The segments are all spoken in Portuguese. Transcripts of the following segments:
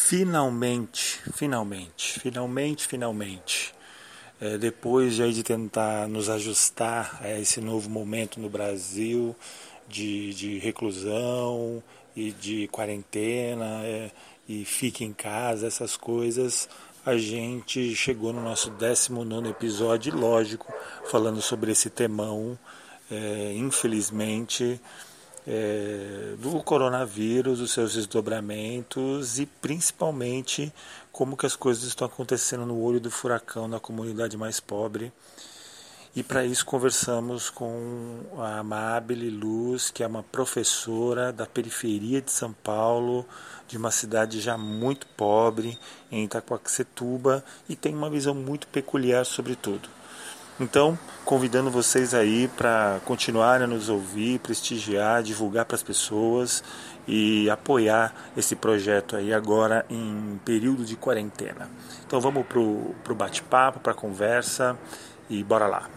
Finalmente, finalmente, finalmente, finalmente, é, depois de, tentar nos ajustar a esse novo momento no Brasil de, de reclusão e de quarentena é, e fique em casa, essas coisas, a gente chegou no nosso 19 episódio, lógico, falando sobre esse temão, é, infelizmente é, do coronavírus, os seus desdobramentos e principalmente como que as coisas estão acontecendo no olho do furacão na comunidade mais pobre. E para isso conversamos com a Amabile Luz, que é uma professora da periferia de São Paulo, de uma cidade já muito pobre, em Itacoaxetuba, e tem uma visão muito peculiar sobre tudo. Então, convidando vocês aí para continuarem a nos ouvir, prestigiar, divulgar para as pessoas e apoiar esse projeto aí agora em período de quarentena. Então vamos para o bate-papo, para conversa e bora lá.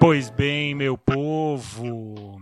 Pois bem, meu povo,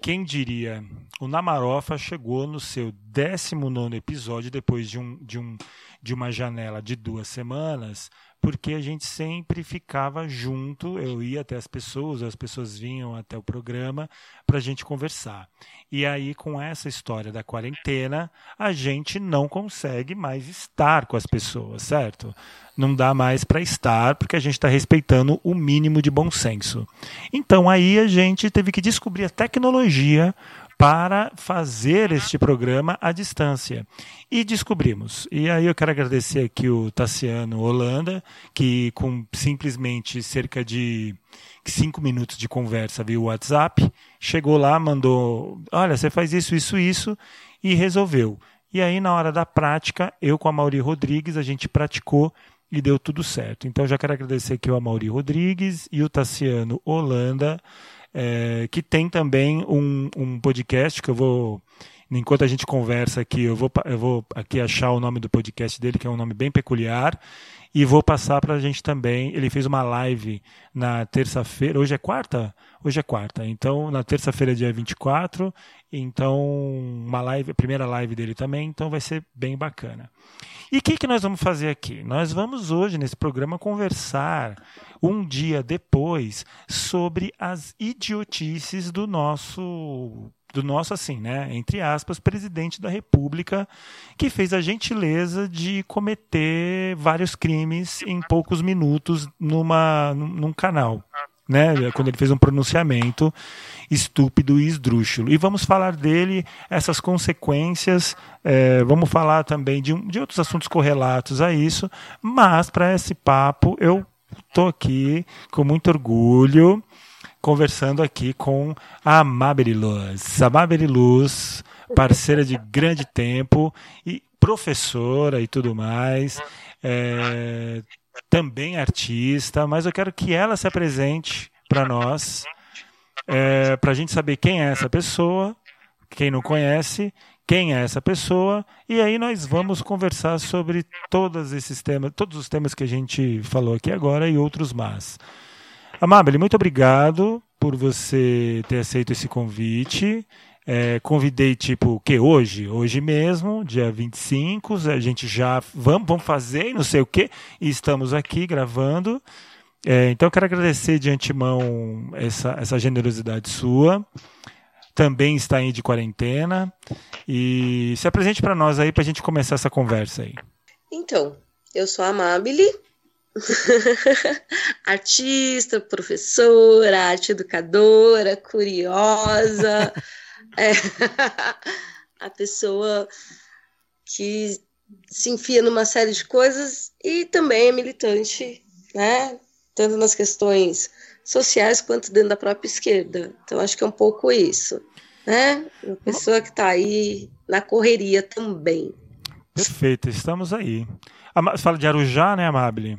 quem diria? O Namarofa chegou no seu 19 episódio depois de, um, de, um, de uma janela de duas semanas, porque a gente sempre ficava junto, eu ia até as pessoas, as pessoas vinham até o programa para a gente conversar. E aí, com essa história da quarentena, a gente não consegue mais estar com as pessoas, certo? Não dá mais para estar, porque a gente está respeitando o mínimo de bom senso. Então, aí a gente teve que descobrir a tecnologia para fazer este programa à distância. E descobrimos. E aí eu quero agradecer aqui o Tassiano Holanda, que com simplesmente cerca de cinco minutos de conversa via WhatsApp, chegou lá, mandou: olha, você faz isso, isso, isso, e resolveu. E aí, na hora da prática, eu com a Mauri Rodrigues, a gente praticou e deu tudo certo. Então, já quero agradecer aqui o Mauri Rodrigues e o Tassiano Holanda é, que tem também um, um podcast que eu vou enquanto a gente conversa aqui, eu vou, eu vou aqui achar o nome do podcast dele, que é um nome bem peculiar, e vou passar para a gente também. Ele fez uma live na terça-feira, hoje é quarta? Hoje é quarta, então na terça-feira, dia 24, então uma live, a primeira live dele também, então vai ser bem bacana. E o que, que nós vamos fazer aqui? Nós vamos hoje, nesse programa, conversar um dia depois sobre as idiotices do nosso do nosso assim, né, entre aspas, presidente da República, que fez a gentileza de cometer vários crimes em poucos minutos numa num canal, né, quando ele fez um pronunciamento estúpido e esdrúxulo. E vamos falar dele, essas consequências, é, vamos falar também de, de outros assuntos correlatos a isso, mas para esse papo eu estou aqui com muito orgulho conversando aqui com a Mabel Luz. A Mabel Luz, parceira de grande tempo e professora e tudo mais. É, também artista, mas eu quero que ela se apresente para nós, é, para a gente saber quem é essa pessoa, quem não conhece, quem é essa pessoa, e aí nós vamos conversar sobre todos esses temas, todos os temas que a gente falou aqui agora e outros mais. Amabile, muito obrigado por você ter aceito esse convite. É, convidei, tipo, que hoje? Hoje mesmo, dia 25, a gente já vamos, vamos fazer não sei o que, e estamos aqui gravando. É, então, eu quero agradecer de antemão essa, essa generosidade sua também está aí de quarentena. E se apresente para nós aí para a gente começar essa conversa aí. Então, eu sou a Amabile, artista, professora, arte educadora, curiosa, é, a pessoa que se enfia numa série de coisas e também é militante, né? Tanto nas questões sociais quanto dentro da própria esquerda. Então, acho que é um pouco isso. Né? Uma pessoa que está aí na correria também. Perfeito, estamos aí. Você fala de Arujá, né, Amabile?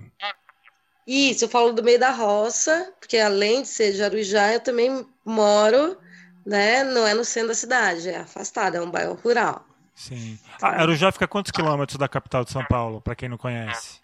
Isso, eu falo do meio da roça, porque além de ser de Arujá, eu também moro, né? Não é no centro da cidade, é afastado, é um bairro rural. Sim. Ah, Arujá fica a quantos quilômetros da capital de São Paulo, para quem não conhece?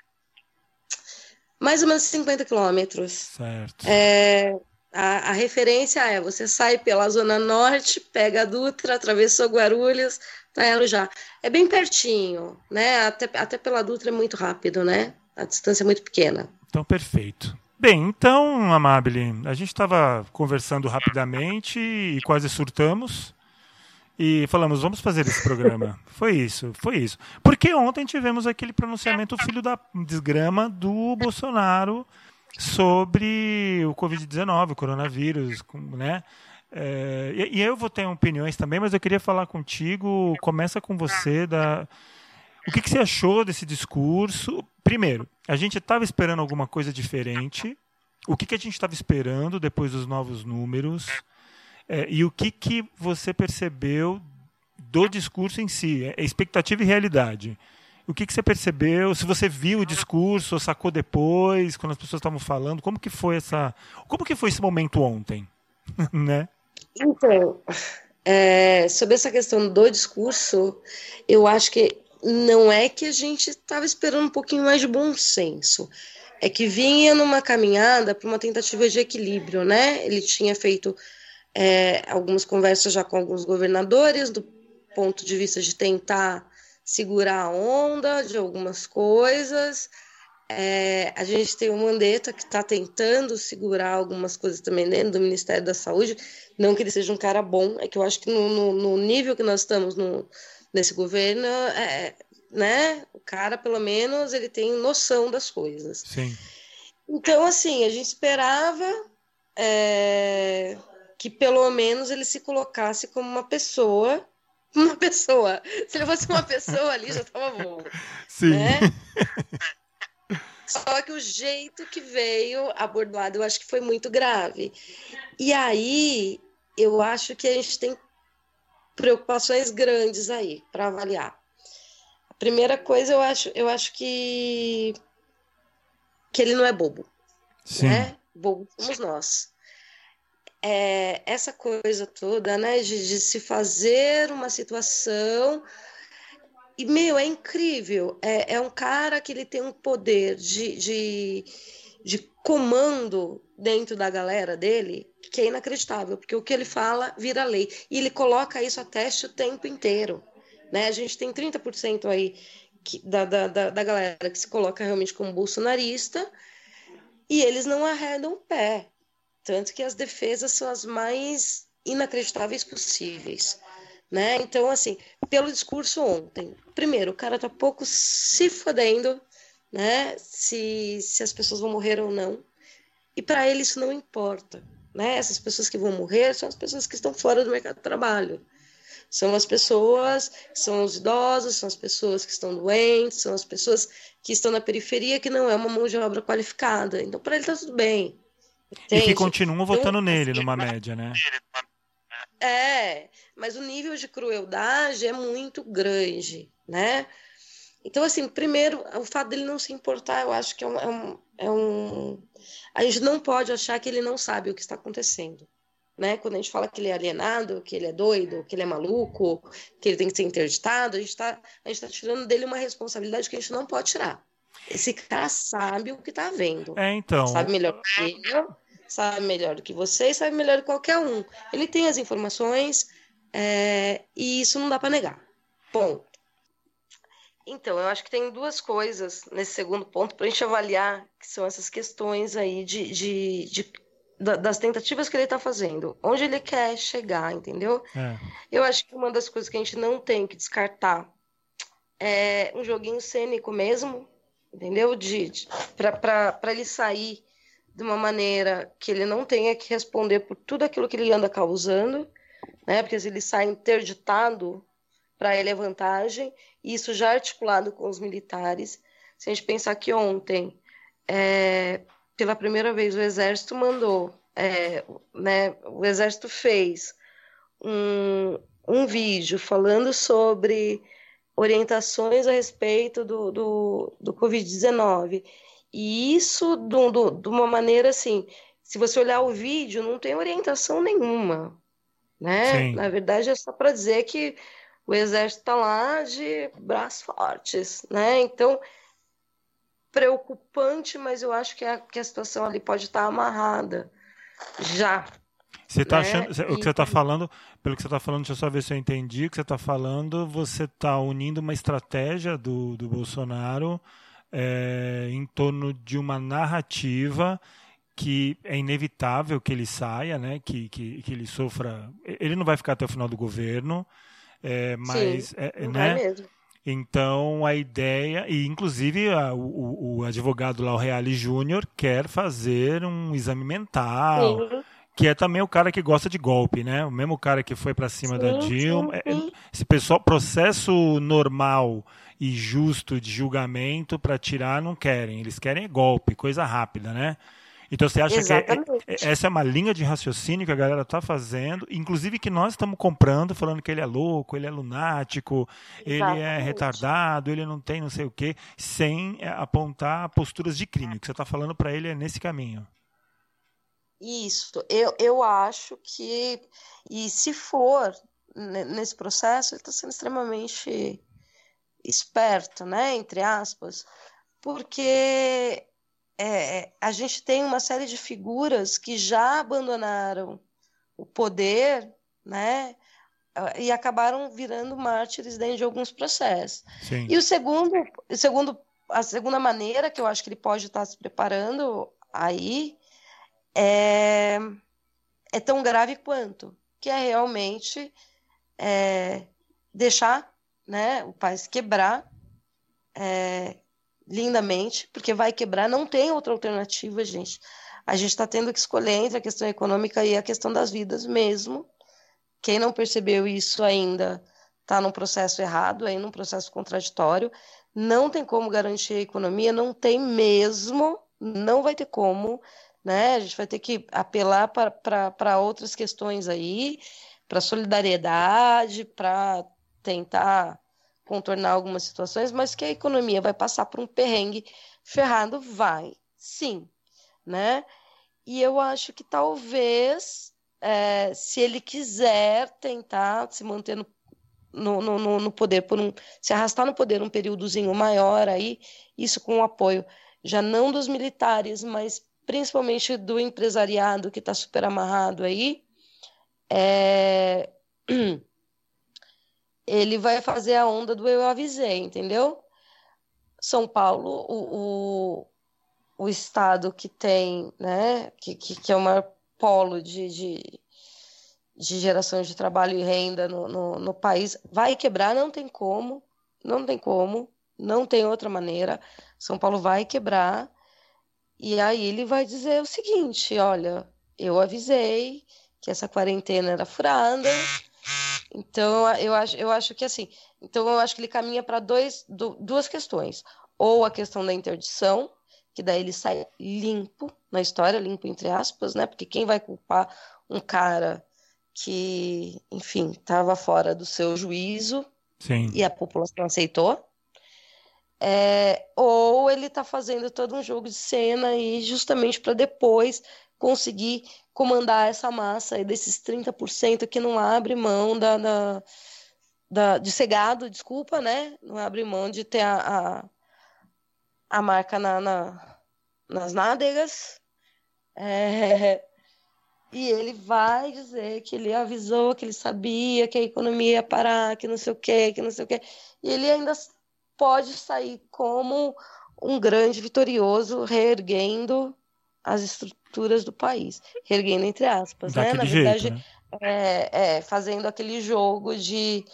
Mais ou menos 50 quilômetros. Certo. É, a, a, referência é: você sai pela Zona Norte, pega a Dutra, atravessou Guarulhos, tá em Arujá. É bem pertinho, né? Até, até pela Dutra é muito rápido, né? A distância é muito pequena. Então, perfeito. Bem, então, Amabile, a gente estava conversando rapidamente e quase surtamos e falamos, vamos fazer esse programa. foi isso, foi isso. Porque ontem tivemos aquele pronunciamento filho da desgrama do Bolsonaro sobre o Covid-19, o coronavírus, né? É, e, e, eu vou ter opiniões também, mas eu queria falar contigo. Começa com você da o que, que você achou desse discurso? Primeiro, a gente estava esperando alguma coisa diferente. O que, que a gente estava esperando depois dos novos números? É, e o que, que você percebeu do discurso em si? É expectativa e realidade. O que, que você percebeu? Se você viu o discurso ou sacou depois, quando as pessoas estavam falando, como que foi essa. Como que foi esse momento ontem? né? Então, é, sobre essa questão do discurso, eu acho que não é que a gente estava esperando um pouquinho mais de bom senso. É que vinha numa caminhada para uma tentativa de equilíbrio, né? Ele tinha feito é, algumas conversas já com alguns governadores, do ponto de vista de tentar segurar a onda de algumas coisas. É, a gente tem o Mandetta que está tentando segurar algumas coisas também dentro do Ministério da Saúde. Não que ele seja um cara bom, é que eu acho que no, no, no nível que nós estamos no, nesse governo, é, né? O cara, pelo menos, ele tem noção das coisas. Sim. Então, assim, a gente esperava é, que pelo menos ele se colocasse como uma pessoa. Uma pessoa. Se ele fosse uma pessoa ali, já estava bom. Sim. Né? Só que o jeito que veio abordado, eu acho que foi muito grave. E aí, eu acho que a gente tem preocupações grandes aí para avaliar. A primeira coisa, eu acho, eu acho que que ele não é bobo. Sim. Né? Bobo somos nós é, essa coisa toda, né, de, de, se fazer uma situação. E, meu, é incrível. É, é um cara que ele tem um poder de, de, de comando dentro da galera dele que é inacreditável, porque o que ele fala vira lei. E ele coloca isso a teste o tempo inteiro. Né? A gente tem 30% aí que, da, da, da, da galera que se coloca realmente como bolsonarista e eles não arredam o pé. Tanto que as defesas são as mais inacreditáveis possíveis. Né? Então, assim, pelo discurso ontem, primeiro, o cara tá pouco se fodendo, né? Se, se as pessoas vão morrer ou não. E para ele isso não importa, né? Essas pessoas que vão morrer são as pessoas que estão fora do mercado de trabalho. São as pessoas, são os idosos, são as pessoas que estão doentes, são as pessoas que estão na periferia, que não é uma mão de obra qualificada. Então, para ele tá tudo bem. E que continuam votando nele, numa média, né? É, mas o nível de crueldade é muito grande, né? Então, assim, primeiro, o fato dele não se importar, eu acho que é um, é um, é um, A gente não pode achar que ele não sabe o que está acontecendo. Né? Quando a gente fala que ele é alienado, que ele é doido, que ele é maluco, que ele tem que ser interditado, a gente está tá tirando dele uma responsabilidade que a gente não pode tirar. Esse cara sabe o que está vendo. É, então. Sabe melhor que eu, sabe melhor do que você sabe melhor do que qualquer um. Ele tem as informações é, e isso não dá para negar. Ponto. Então, eu acho que tem duas coisas nesse segundo ponto para a gente avaliar, que são essas questões aí de, de, de das tentativas que ele está fazendo, onde ele quer chegar, entendeu? É. Eu acho que uma das coisas que a gente não tem que descartar é um joguinho cênico mesmo, entendeu? De, para ele sair de uma maneira que ele não tenha que responder por tudo aquilo que ele anda causando, né? Porque se ele sai interditado, para ele é vantagem, e isso já articulado com os militares. Se a gente pensar que ontem, é, pela primeira vez, o Exército mandou, é, né, o Exército fez um, um vídeo falando sobre orientações a respeito do, do, do Covid-19 e isso de uma maneira assim, se você olhar o vídeo, não tem orientação nenhuma, né? Sim. Na verdade, é só para dizer que o exército está lá de braços fortes, né? Então, preocupante, mas eu acho que a, que a situação ali pode estar tá amarrada já. Você tá né? achando, o que você está falando, pelo que você está falando, deixa eu só ver se eu entendi o que você está falando, você está unindo uma estratégia do, do Bolsonaro é, em torno de uma narrativa que é inevitável que ele saia, né? que, que, que ele sofra. Ele não vai ficar até o final do governo, é, mas. Sim, é, né? Então a ideia, e inclusive a, o, o, advogado lá, o Reale Júnior, quer fazer um exame mental. Sim. Que é também o cara que gosta de golpe, né? O mesmo cara que foi para cima sim, da Dilma. Sim, sim. Esse pessoal, processo normal e justo de julgamento para tirar não querem. Eles querem golpe, coisa rápida, né? Então você acha Exatamente. que é, é, essa é uma linha de raciocínio que a galera está fazendo, inclusive que nós estamos comprando, falando que ele é louco, ele é lunático, Exatamente. ele é retardado, ele não tem não sei o quê, sem é, apontar posturas de crime. O que você está falando para ele é nesse caminho. Isso, eu, eu acho que, e se for nesse processo, ele está sendo extremamente esperto, né, entre aspas, porque é, a gente tem uma série de figuras que já abandonaram o poder, né, e acabaram virando mártires dentro de alguns processos. Sim. E o segundo, o segundo, a segunda maneira que eu acho que ele pode estar se preparando aí é, é tão grave quanto, que é realmente é, deixar né, o país quebrar é, lindamente, porque vai quebrar, não tem outra alternativa, gente. A gente está tendo que escolher entre a questão econômica e a questão das vidas mesmo. Quem não percebeu isso ainda está num processo errado, aí num processo contraditório. Não tem como garantir a economia, não tem mesmo, não vai ter como, né? A gente vai ter que apelar para outras questões aí, para solidariedade, para tentar contornar algumas situações, mas que a economia vai passar por um perrengue ferrado, vai, sim, né? E eu acho que talvez, é, se ele quiser tentar se manter no, no, no, no, poder, por um, se arrastar no poder um períodozinho maior aí, isso com o apoio já não dos militares, mas principalmente do empresariado que está super amarrado aí, é... ele vai fazer a onda do eu avisei, entendeu? São Paulo, o, o, o estado que tem, né, que, que, que é o maior polo de, de, de, geração de trabalho e renda no, no, no país, vai quebrar, não tem como, não tem como, não tem outra maneira. São Paulo vai quebrar, e aí ele vai dizer o seguinte: olha, eu avisei que essa quarentena era furada, então, eu acho, eu acho que assim, então eu acho que ele caminha para duas questões. Ou a questão da interdição, que daí ele sai limpo na história, limpo entre aspas, né? Porque quem vai culpar um cara que, enfim, estava fora do seu juízo Sim. e a população aceitou? É, ou ele está fazendo todo um jogo de cena e justamente para depois conseguir comandar essa massa aí desses 30% que não abre mão da, da, da, de ser gado, desculpa, né? Não abre mão de ter a, a, a marca na, na, nas nádegas. É, e ele vai dizer que ele avisou, que ele sabia que a economia ia parar, que não sei o quê, que não sei o quê. E ele ainda pode sair como um grande vitorioso, reerguendo as estruturas do país, erguendo entre aspas, né? Na verdade, jeito, né? É, é, fazendo aquele jogo de,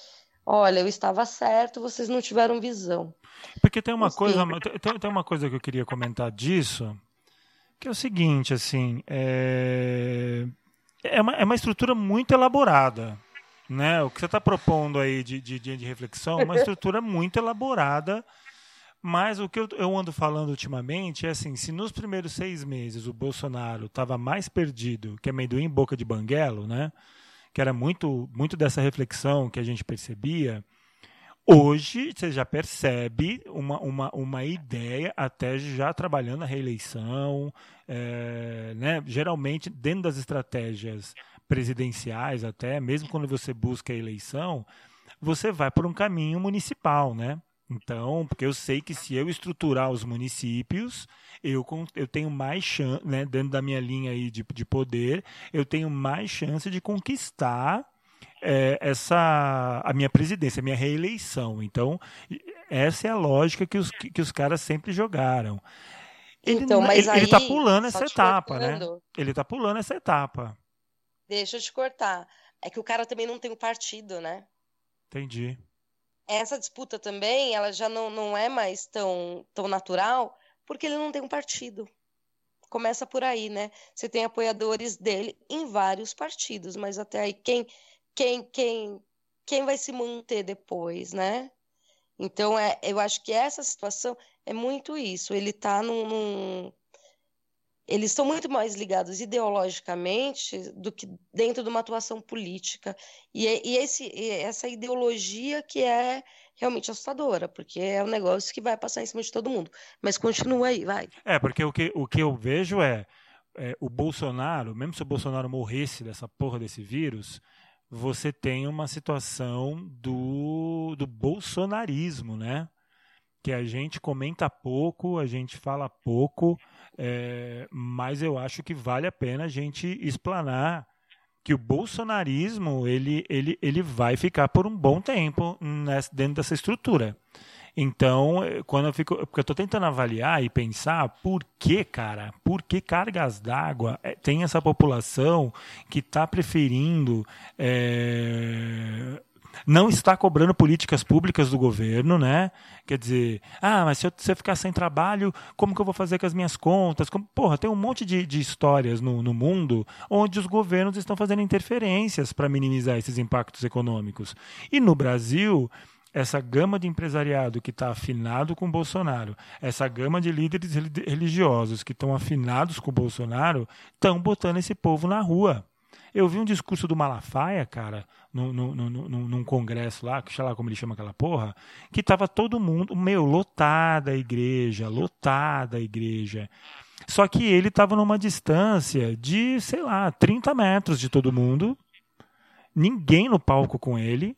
olha, eu estava certo, vocês não tiveram visão. Porque tem uma coisa, tem, tem uma coisa que eu queria comentar disso, que é o seguinte, assim, é, é, uma, é uma estrutura muito elaborada, né? O que você está propondo aí de, de, de reflexão é uma estrutura muito elaborada mas o que eu, eu ando falando ultimamente é assim: se nos primeiros seis meses o Bolsonaro estava mais perdido que amendoim em boca de banguelo, né? Que era muito, muito dessa reflexão que a gente percebia. Hoje você já percebe uma, uma, uma ideia, até já trabalhando a reeleição, é, né? geralmente dentro das estratégias presidenciais, até mesmo quando você busca a eleição, você vai por um caminho municipal, né? Então, porque eu sei que se eu estruturar os municípios, eu, eu tenho mais chance, né, dentro da minha linha aí de, de poder, eu tenho mais chance de conquistar é, essa a minha presidência, a minha reeleição. Então, essa é a lógica que os, que, que os caras sempre jogaram. Ele, então, mas ele, está pulando essa etapa, né? Ele está pulando essa etapa. Deixa eu te cortar. É que o cara também não tem um partido, né? Entendi essa disputa também, ela já não, não é mais tão, tão natural, porque ele não tem um partido. Começa por aí, né? Você tem apoiadores dele em vários partidos, mas até aí quem quem quem quem vai se manter depois, né? Então é, eu acho que essa situação é muito isso. Ele está num, num eles estão muito mais ligados ideologicamente do que dentro de uma atuação política. E, e, esse, e essa ideologia que é realmente assustadora, porque é um negócio que vai passar em cima de todo mundo. Mas continua aí, vai. É, porque o que, o que eu vejo é, é o Bolsonaro, mesmo se o Bolsonaro morresse dessa porra desse vírus, você tem uma situação do, do bolsonarismo, né? Que a gente comenta pouco, a gente fala pouco, é, mas eu acho que vale a pena a gente explanar que o bolsonarismo ele, ele, ele vai ficar por um bom tempo nessa, dentro dessa estrutura. Então, quando eu fico. Porque eu estou tentando avaliar e pensar por que, cara, por que cargas d'água é, tem essa população que está preferindo. É, não está cobrando políticas públicas do governo, né? Quer dizer, ah, mas se eu, se eu ficar sem trabalho, como que eu vou fazer com as minhas contas? Como, porra, tem um monte de, de histórias no, no mundo onde os governos estão fazendo interferências para minimizar esses impactos econômicos. E no Brasil, essa gama de empresariado que está afinado com Bolsonaro, essa gama de líderes religiosos que estão afinados com Bolsonaro, estão botando esse povo na rua. Eu vi um discurso do Malafaia, cara, no, no, no, num congresso lá, que sei lá como ele chama aquela porra, que tava todo mundo, meu, lotada a igreja, lotada a igreja. Só que ele estava numa distância de, sei lá, 30 metros de todo mundo, ninguém no palco com ele,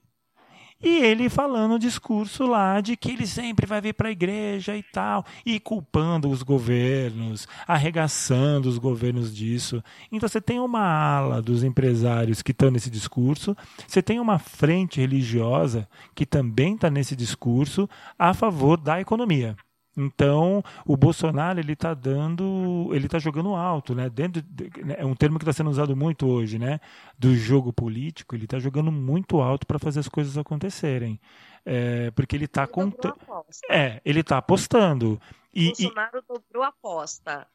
e ele falando o discurso lá de que ele sempre vai vir para a igreja e tal, e culpando os governos, arregaçando os governos disso. Então você tem uma ala dos empresários que estão nesse discurso, você tem uma frente religiosa que também está nesse discurso a favor da economia. Então, o Bolsonaro ele está dando, ele está jogando alto, né? Dentro de, né, é um termo que está sendo usado muito hoje, né? Do jogo político, ele está jogando muito alto para fazer as coisas acontecerem, é, porque ele está contando, é, ele está apostando. E, Bolsonaro e, dobrou a aposta.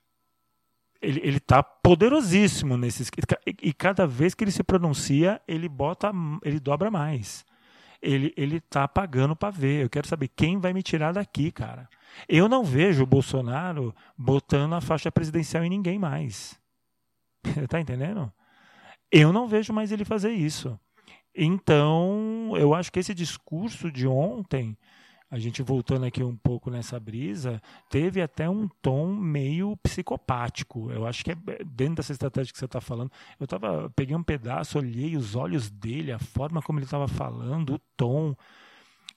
Ele está poderosíssimo nesses e, e cada vez que ele se pronuncia, ele bota, ele dobra mais. Ele ele está pagando para ver. Eu quero saber quem vai me tirar daqui, cara. Eu não vejo o Bolsonaro botando a faixa presidencial em ninguém mais. tá entendendo? Eu não vejo mais ele fazer isso. Então, eu acho que esse discurso de ontem, a gente voltando aqui um pouco nessa brisa, teve até um tom meio psicopático. Eu acho que é dentro dessa estratégia que você está falando. Eu tava, peguei um pedaço, olhei os olhos dele, a forma como ele estava falando, o tom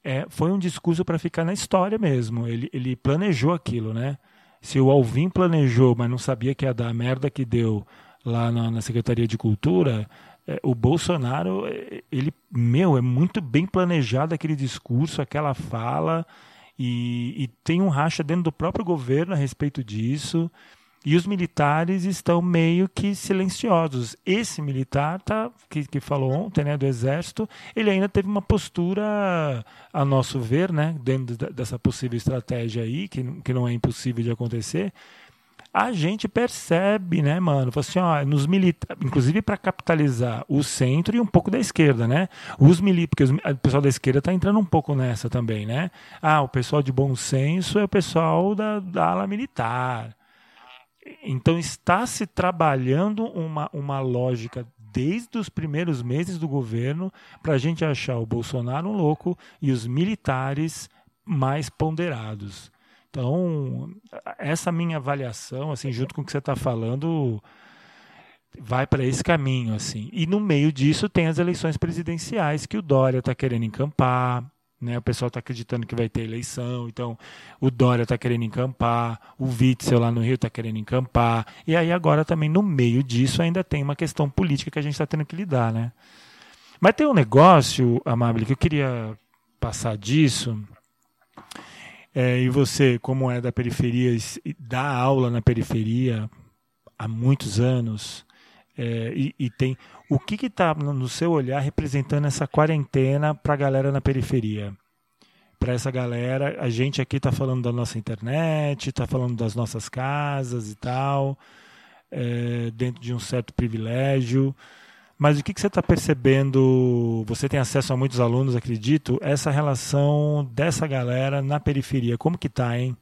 é, foi um discurso para ficar na história mesmo. Ele, ele planejou aquilo, né? Se o Alvin planejou, mas não sabia que ia dar a merda que deu lá na, na Secretaria de Cultura, é, o Bolsonaro, é, ele, meu, é muito bem planejado aquele discurso, aquela fala, e, e tem um racha dentro do próprio governo a respeito disso. E os militares estão meio que silenciosos. Esse militar tá, que, que falou ontem, né, do Exército, ele ainda teve uma postura, a nosso ver, né, dentro dessa possível estratégia aí, que, que não é impossível de acontecer, a gente percebe, né, mano? Assim, ó, nos milita inclusive para capitalizar o centro e um pouco da esquerda, né? Os mili porque os, o pessoal da esquerda está entrando um pouco nessa também, né? Ah, o pessoal de bom senso é o pessoal da, da ala militar. Então está se trabalhando uma, uma lógica desde os primeiros meses do governo para a gente achar o Bolsonaro um louco e os militares mais ponderados. Então, essa minha avaliação, assim, junto com o que você está falando, vai para esse caminho assim. E no meio disso tem as eleições presidenciais que o Dória está querendo encampar, né? O pessoal está acreditando que vai ter eleição, então o Dória está querendo encampar, o Witzel lá no Rio está querendo encampar, e aí agora também no meio disso ainda tem uma questão política que a gente está tendo que lidar, né? Mas tem um negócio, Amable, que eu queria passar disso. É, e você, como é da periferia, dá aula na periferia há muitos anos, é, e, e, tem o que está no seu olhar representando essa quarentena para a galera na periferia? Para essa galera, a gente aqui está falando da nossa internet, está falando das nossas casas e tal, é, dentro de um certo privilégio. Mas o que, que você está percebendo? Você tem acesso a muitos alunos, acredito. Essa relação dessa galera na periferia, como que está, hein?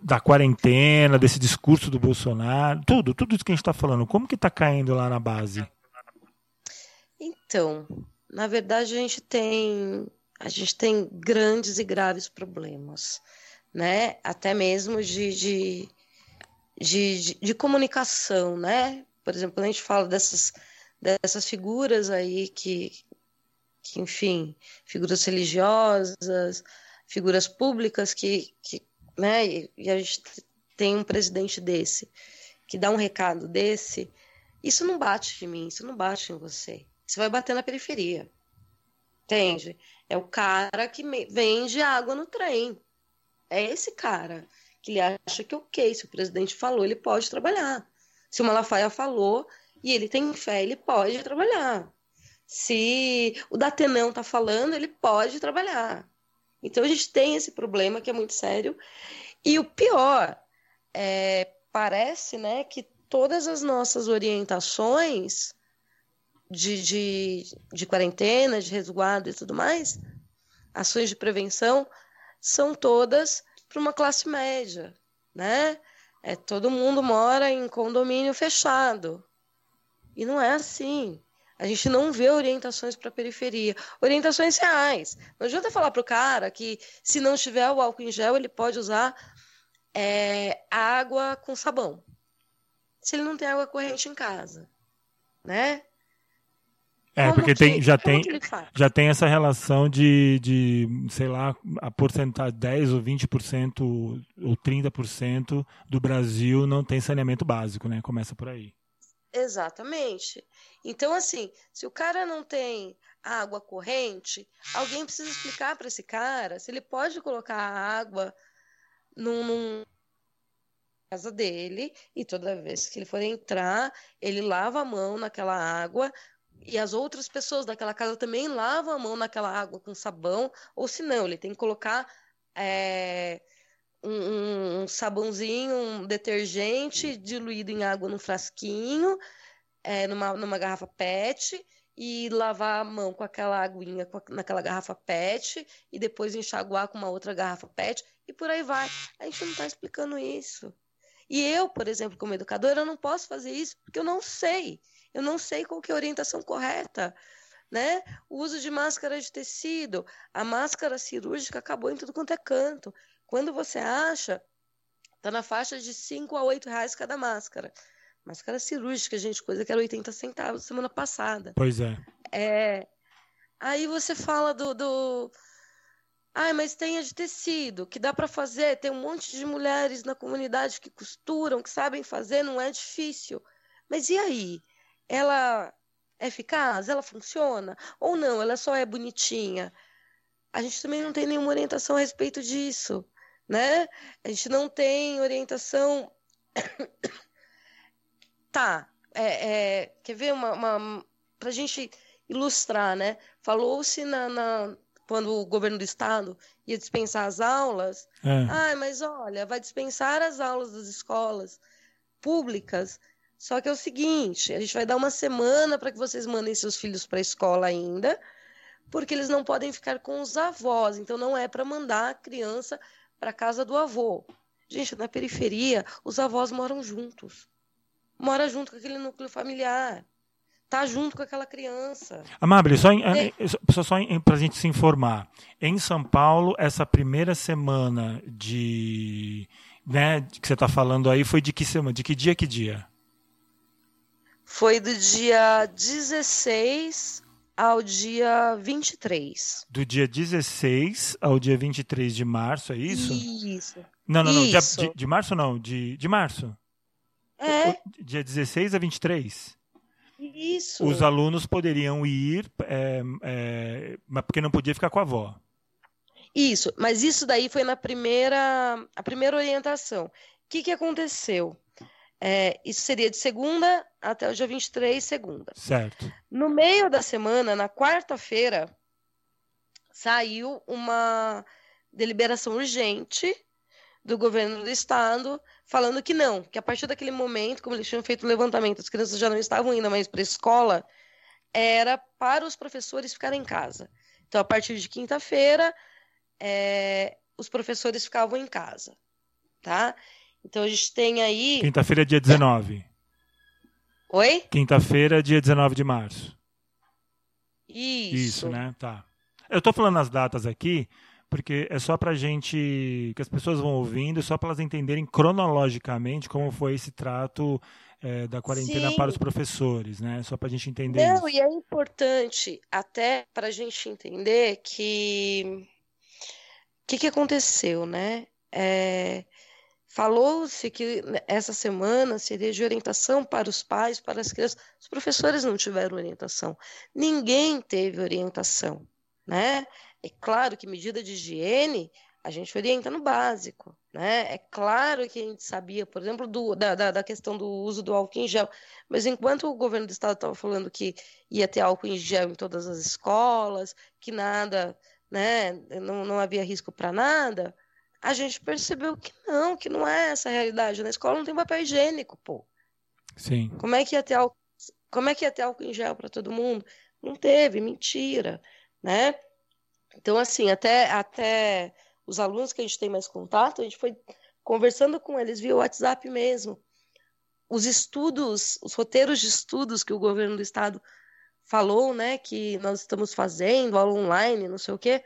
Da quarentena, desse discurso do Bolsonaro, tudo, tudo isso que a gente está falando. Como que está caindo lá na base? Então, na verdade a gente tem a gente tem grandes e graves problemas, né? Até mesmo de, de, de, de comunicação, né? Por exemplo, a gente fala dessas dessas figuras aí que, que enfim, figuras religiosas, figuras públicas que, que né, e, a gente tem um presidente desse que dá um recado desse, isso não bate em mim, isso não bate em você. Isso vai bater na periferia. Entende? É o cara que vende água no trem. É esse cara que ele acha que ok, se o presidente falou, ele pode trabalhar. Se o Malafaia falou, e ele tem fé, ele pode trabalhar. Se o Datenão está falando, ele pode trabalhar. Então a gente tem esse problema que é muito sério. E o pior, é, parece né, que todas as nossas orientações de, de, de quarentena, de resguardo e tudo mais, ações de prevenção, são todas para uma classe média, né? É, todo mundo mora em condomínio fechado. E não é assim. A gente não vê orientações para a periferia. Orientações reais. Não adianta falar para o cara que, se não tiver o álcool em gel, ele pode usar é, água com sabão. Se ele não tem água corrente em casa. Né? É, como porque que, tem, já, tem, já tem essa relação de, de, sei lá, a porcentagem 10 ou 20% ou 30% do Brasil não tem saneamento básico, né? Começa por aí. Exatamente. Então, assim, se o cara não tem água corrente, alguém precisa explicar para esse cara se ele pode colocar a água num, num casa dele e toda vez que ele for entrar, ele lava a mão naquela água e as outras pessoas daquela casa também lavam a mão naquela água com sabão, ou se não, ele tem que colocar é, um, um, sabãozinho, um detergente diluído em água num frasquinho, é, numa, numa garrafa PET, e lavar a mão com aquela aguinha com a, naquela garrafa PET, e depois enxaguar com uma outra garrafa PET, e por aí vai. A gente não está explicando isso. E eu, por exemplo, como educadora, eu não posso fazer isso porque eu não sei. Eu não sei qual que é a orientação correta. Né? O uso de máscara de tecido, a máscara cirúrgica acabou em tudo quanto é canto. Quando você acha, tá na faixa de 5 a 8 reais cada máscara. Máscara cirúrgica, gente, coisa que era 80 centavos semana passada. Pois é. É. Aí você fala do. do... Ai, mas tem a de tecido, que dá para fazer. Tem um monte de mulheres na comunidade que costuram, que sabem fazer, não é difícil. Mas e aí? Ela é eficaz? Ela funciona? Ou não? Ela só é bonitinha? A gente também não tem nenhuma orientação a respeito disso né? A gente não tem orientação. tá, é, é, quer ver uma, uma para a gente ilustrar, né? Falou-se na, na, quando o governo do estado ia dispensar as aulas, é. ah, mas olha, vai dispensar as aulas das escolas públicas. Só que é o seguinte, a gente vai dar uma semana para que vocês mandem seus filhos para a escola ainda, porque eles não podem ficar com os avós. Então não é para mandar a criança para casa do avô. Gente, na periferia, os avós moram juntos. Mora junto com aquele núcleo familiar. Tá junto com aquela criança. Amable, só, em, só, só para a gente se informar. Em São Paulo, essa primeira semana de. Né, que você está falando aí foi de que semana? De que dia que dia? Foi do dia 16 ao dia 23. Do dia 16 ao dia 23 de março, é isso? Isso. Não, não, não. Isso. De, de março não, de, de março. É, Dia 16 a 23. isso. Os alunos poderiam ir, é, é, mas porque não podia ficar com a avó. Isso, mas isso daí foi na primeira, a primeira orientação. O que que aconteceu? É, isso seria de segunda até o dia 23, segunda. Certo. No meio da semana, na quarta-feira, saiu uma deliberação urgente do governo do estado falando que não, que a partir daquele momento, como eles tinham feito o levantamento, as crianças já não estavam indo mais para a escola, era para os professores ficarem em casa. Então, a partir de quinta-feira, é, os professores ficavam em casa, tá? Então, a gente tem aí... Quinta-feira, dia 19. Oi? Quinta-feira, dia 19 de março. Isso. Isso, né? Tá. Eu tô falando as datas aqui porque é só pra gente. que as pessoas vão ouvindo, só para elas entenderem cronologicamente como foi esse trato é, da quarentena Sim. para os professores, né? Só pra gente entender Não, isso. e é importante até para a gente entender que o que, que aconteceu, né? É, Falou-se que essa semana seria de orientação para os pais, para as crianças. Os professores não tiveram orientação. Ninguém teve orientação, né? É claro que medida de higiene a gente orienta no básico, né? É claro que a gente sabia, por exemplo, do, da, da, da questão do uso do álcool em gel, mas enquanto o governo do estado estava falando que ia ter álcool em gel em todas as escolas, que nada, né, não, não havia risco para nada, a gente percebeu que não, que não é essa a realidade. Na escola não tem papel higiênico, pô. Sim. Como é que ia ter álcool, como é que ia ter álcool em gel para todo mundo? Não teve, mentira, né? Então, assim, até, até os alunos que a gente tem mais contato, a gente foi conversando com eles via WhatsApp mesmo. Os estudos, os roteiros de estudos que o governo do estado falou, né, que nós estamos fazendo, aula online, não sei o quê.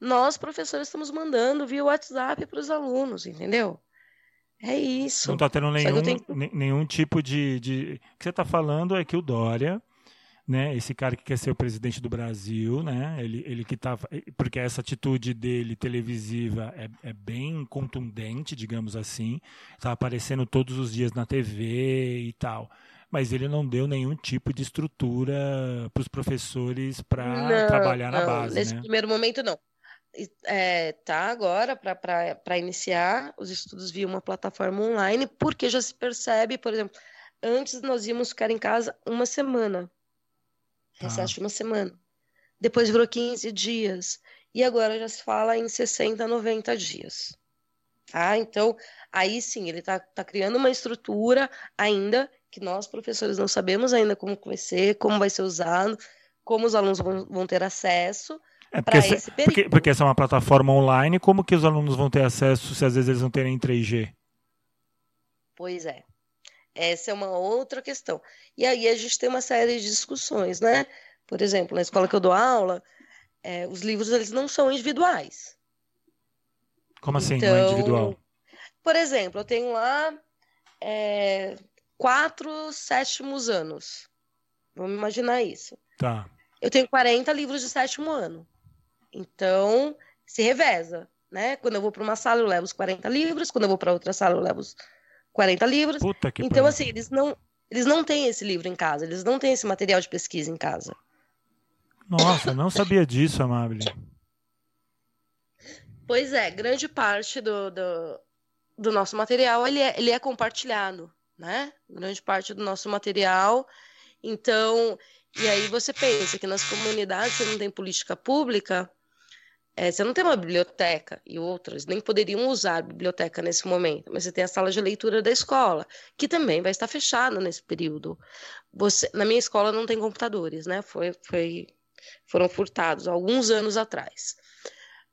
Nós, professores, estamos mandando via WhatsApp para os alunos, entendeu? É isso. Não está tendo nenhum, tenho- ne- nenhum tipo de, de. O que você está falando é que o Dória, né, esse cara que quer ser o presidente do Brasil, né, ele, ele que tá. Porque essa atitude dele televisiva é, é bem contundente, digamos assim. Está aparecendo todos os dias na TV e tal. Mas ele não deu nenhum tipo de estrutura para os professores para Não, trabalhar na não, base, Nesse né? primeiro momento, não. E, É, tá agora para iniciar os estudos via uma plataforma online, porque já se percebe, por exemplo, antes nós íamos ficar em casa uma semana, Tá. recesso de uma semana. Depois virou 15 dias. E agora já se fala em 60, 90 dias. Tá? Então, aí sim, ele está tá criando uma estrutura ainda que nós, professores, não sabemos ainda como vai ser, como vai ser usado, como os alunos vão, vão ter acesso É porque, esse essa, porque, porque essa é uma plataforma online, como que os alunos vão ter acesso se às vezes eles não terem 3G? Pois é. Essa é uma outra questão. E aí a gente tem uma série de discussões, né? Por exemplo, na escola que eu dou aula, é, os livros eles não são individuais. Como assim, não é Então, individual? Por exemplo, eu tenho lá é, quatro sétimos anos. Vamos imaginar isso. Tá. Eu tenho 40 livros de sétimo ano. Então, se reveza, né? Quando eu vou para uma sala, eu levo os 40 livros. Quando eu vou para outra sala, eu levo os 40 livros. Puta que Então, assim, eles não, eles não têm esse livro em casa. Eles não têm esse material de pesquisa em casa. Nossa, não sabia disso, Amable. Pois é, grande parte do, do, do nosso material, ele é, ele é compartilhado, né? Grande parte do nosso material. Então, e aí você pensa que nas comunidades você não tem política pública, é, você não tem uma biblioteca e outras nem poderiam usar a biblioteca nesse momento, mas você tem a sala de leitura da escola, que também vai estar fechada nesse período. Você, na minha escola não tem computadores, né? Foi, foi, foram furtados alguns anos atrás.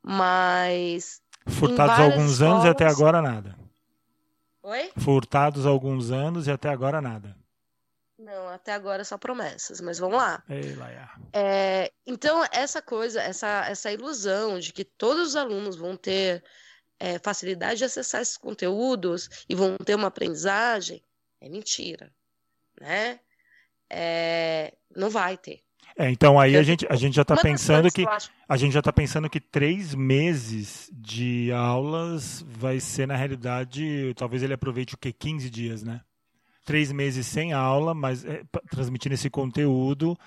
Mas. Furtados alguns anos e até escolas- agora nada. Oi? Furtados há alguns anos e até agora nada. Não, até agora só promessas, mas vamos lá. Ei, Laia. É, então, essa coisa, essa, essa ilusão de que todos os alunos vão ter é, facilidade de acessar esses conteúdos e vão ter uma aprendizagem, é mentira. né? É, não vai ter. É, então aí a gente, a gente já está pensando que a gente já está pensando que três meses de aulas vai ser na realidade talvez ele aproveite o que 15 dias, né? Três meses sem aula, mas é, transmitindo esse conteúdo.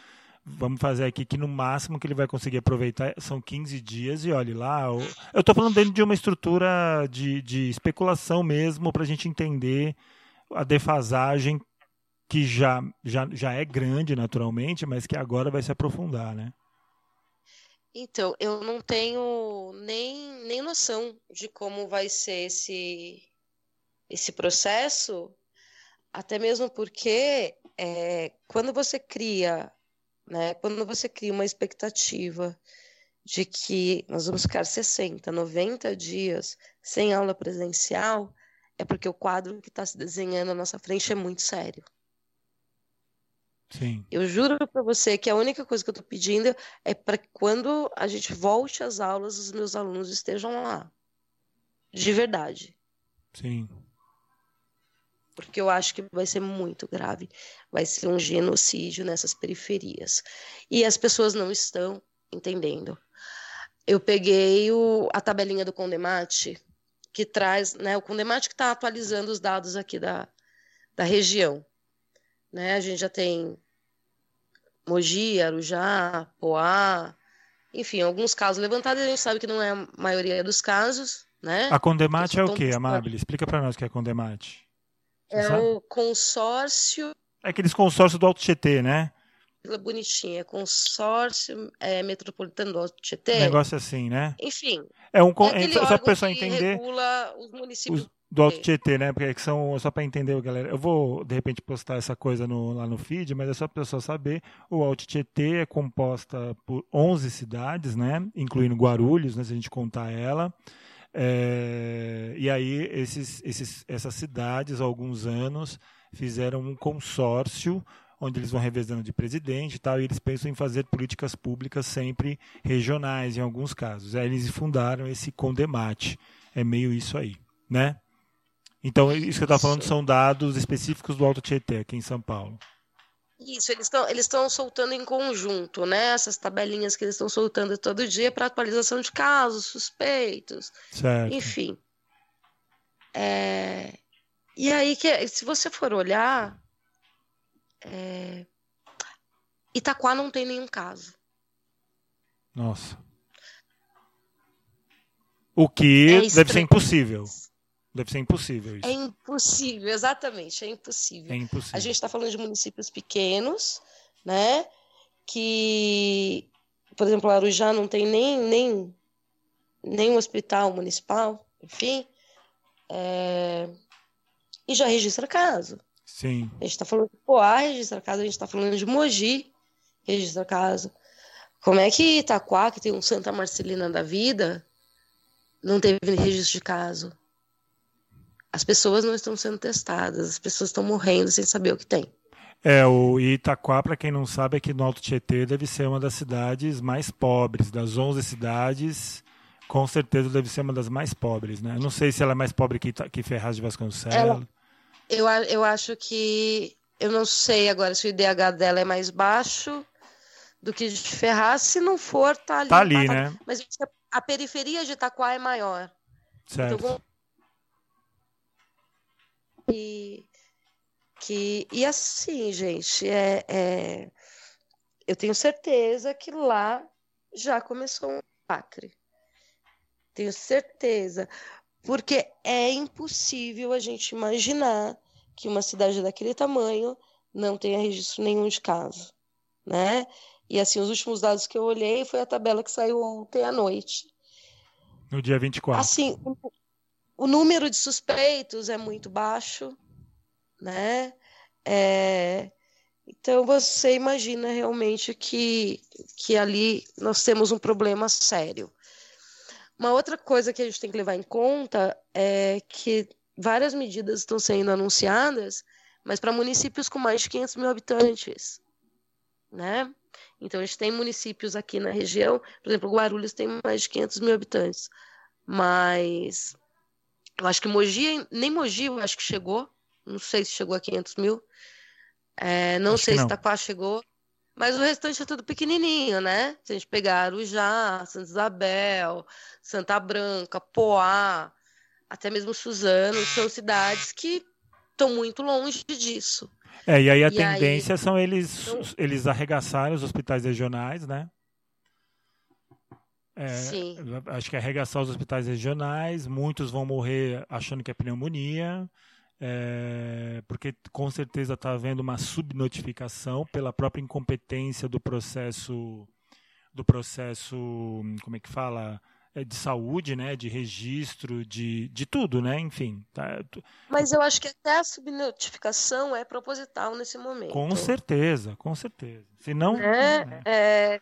Vamos fazer aqui que no máximo que ele vai conseguir aproveitar são 15 dias e olhe lá. Eu estou falando dentro de uma estrutura de, de especulação mesmo para a gente entender a defasagem que já, já, já é grande naturalmente, mas que agora vai se aprofundar, né? Então, eu não tenho nem, nem noção de como vai ser esse, esse processo, até mesmo porque é, quando você cria, né, quando você cria uma expectativa de que nós vamos ficar 60, 90 dias sem aula presencial, é porque o quadro que está se desenhando à nossa frente é muito sério. Sim. Eu juro para você que a única coisa que eu estou pedindo é para que quando a gente volte às aulas, os meus alunos estejam lá. De verdade. Sim. Porque eu acho que vai ser muito grave. Vai ser um genocídio nessas periferias. E as pessoas não estão entendendo. Eu peguei o, a tabelinha do Condemate, que traz, né, o Condemate que está atualizando os dados aqui da, da região. Né? A gente já tem Mogi, Arujá, Poá, enfim, alguns casos levantados, a gente sabe que não é a maioria dos casos, né? A Condemate é o quê, Amabile? Explica para nós o que é a Condemate. É o consórcio... É aqueles consórcios do Alto Tietê, né? Bonitinha, consórcio é, metropolitano do Alto Tietê. Um negócio assim, né? Enfim. É um, é só para a pessoa entender. regula os municípios os do Alto Tietê, né? Porque são só para entender, galera. Eu vou de repente postar essa coisa no, lá no feed, mas é só para pessoa saber. O Alto Tietê é composta por 11 cidades, né? Incluindo Guarulhos, né? Se a gente contar ela. É, e aí esses, esses, essas cidades, há alguns anos, fizeram um consórcio onde eles vão revezando de presidente e tal, e eles pensam em fazer políticas públicas sempre regionais, em alguns casos. Aí eles fundaram esse Condemate. É meio isso aí, né? Então, isso que eu estava falando são dados específicos do Alto Tietê, aqui em São Paulo. Isso, eles estão eles soltando em conjunto, né? Essas tabelinhas que eles estão soltando todo dia para atualização de casos, suspeitos, certo. enfim. É... E aí, que, se você for olhar, é... Itaquá não tem nenhum caso. Nossa. O que é deve ser impossível. Deve ser impossível isso. É impossível, exatamente, é impossível. É impossível. A gente está falando de municípios pequenos, né? Que, por exemplo, Arujá não tem nem, nem, nem um hospital municipal, enfim. É... E já registra caso. Sim. A gente está falando de Poá, registra caso, a gente está falando de Mogi, registra caso. Como é que Itaquá, que tem um Santa Marcelina da vida, não teve registro de caso? As pessoas não estão sendo testadas, as pessoas estão morrendo sem saber o que tem. É, o Itaquá, para quem não sabe, aqui no Alto Tietê deve ser uma das cidades mais pobres. Das 11 cidades, com certeza deve ser uma das mais pobres, né? não sei se ela é mais pobre que, que Ferraz de Vasconcelos. Ela, eu, eu acho que. Eu não sei agora se o IDH dela é mais baixo do que de Ferraz. Se não for, tá ali. Tá ali, tá, né? Mas a periferia de Itaquá é maior. Certo. Então, e, que, e assim, gente, é, é, eu tenho certeza que lá já começou um massacre. Tenho certeza. Porque é impossível a gente imaginar que uma cidade daquele tamanho não tenha registro nenhum de caso, né? E assim, os últimos dados que eu olhei foi a tabela que saiu ontem à noite. No dia 24. Assim, o número de suspeitos é muito baixo, né? É, então você imagina realmente que, que ali nós temos um problema sério. Uma outra coisa que a gente tem que levar em conta é que várias medidas estão sendo anunciadas, mas para municípios com mais de 500 mil habitantes, né? Então a gente tem municípios aqui na região, por exemplo, Guarulhos tem mais de 500 mil habitantes, mas eu acho que Mogi, nem Mogi eu acho que chegou, não sei se chegou a 500 mil. É, não Acho sei se Itaquá chegou, mas o restante é tudo pequenininho, né? Se a gente pegar Arujá, Santa Isabel, Santa Branca, Poá, até mesmo Suzano, são cidades que estão muito longe disso. É, e aí a e tendência aí, são eles, então, eles arregaçarem os hospitais regionais, né? É. Acho que é arregaçar os hospitais regionais, muitos vão morrer achando que é pneumonia, é, porque com certeza está havendo uma subnotificação pela própria incompetência do processo, do processo, como é que fala, é, de saúde, né, de registro, de, de tudo, né, enfim. Tá... Mas eu acho que até a subnotificação é proposital nesse momento. Com certeza, com certeza. Se não, é, né? é,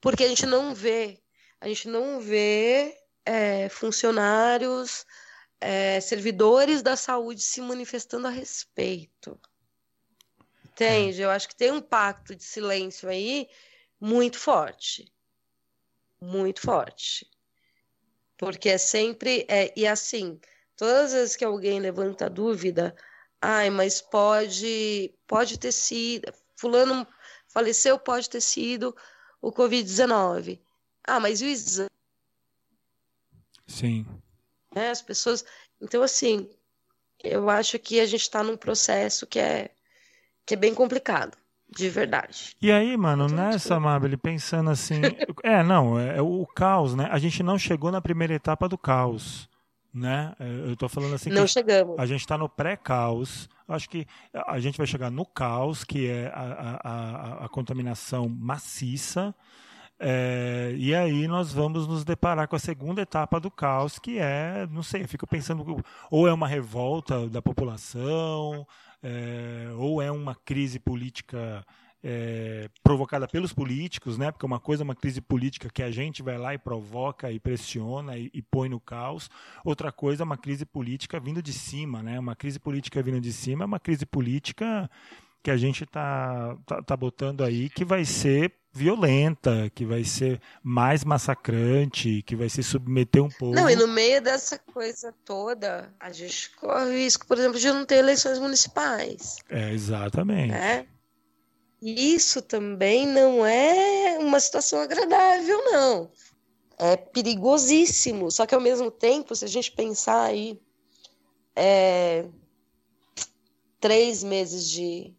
porque a gente não vê, a gente não vê é, funcionários, é, servidores da saúde se manifestando a respeito. Entende? Eu acho que tem um pacto de silêncio aí muito forte. Muito forte. Porque é sempre. É, e assim, todas as vezes que alguém levanta dúvida, ai, mas pode, pode ter sido. Fulano faleceu, pode ter sido o Covid-19. Ah, mas e o exame? Sim. Né? As pessoas. Então, assim, eu acho que a gente está num processo que é, que é bem complicado. De verdade. E aí, mano, nessa, Mabel, pensando assim. é, não, é, é, o caos, né? A gente não chegou na primeira etapa do caos. Né? É, eu tô falando assim. Não chegamos. A gente está no pré-caos. Acho que a gente vai chegar no caos, que é a, a, a, a contaminação maciça. É, e aí nós vamos nos deparar com a segunda etapa do caos, que é, não sei, eu fico pensando, ou é uma revolta da população, é, ou é uma crise política é, provocada pelos políticos, né? Porque uma coisa é uma crise política que a gente vai lá e provoca e pressiona e, e, põe no caos. Outra coisa é uma crise política vindo de cima, né? Uma crise política vindo de cima é uma crise política que a gente está tá, tá botando aí que vai ser violenta, que vai ser mais massacrante, que vai se submeter um pouco. Não, e no meio dessa coisa toda, a gente corre o risco, por exemplo, de não ter eleições municipais. É, exatamente. É. Isso também não é uma situação agradável, não. É perigosíssimo. Só que ao mesmo tempo, se a gente pensar aí, é, três meses de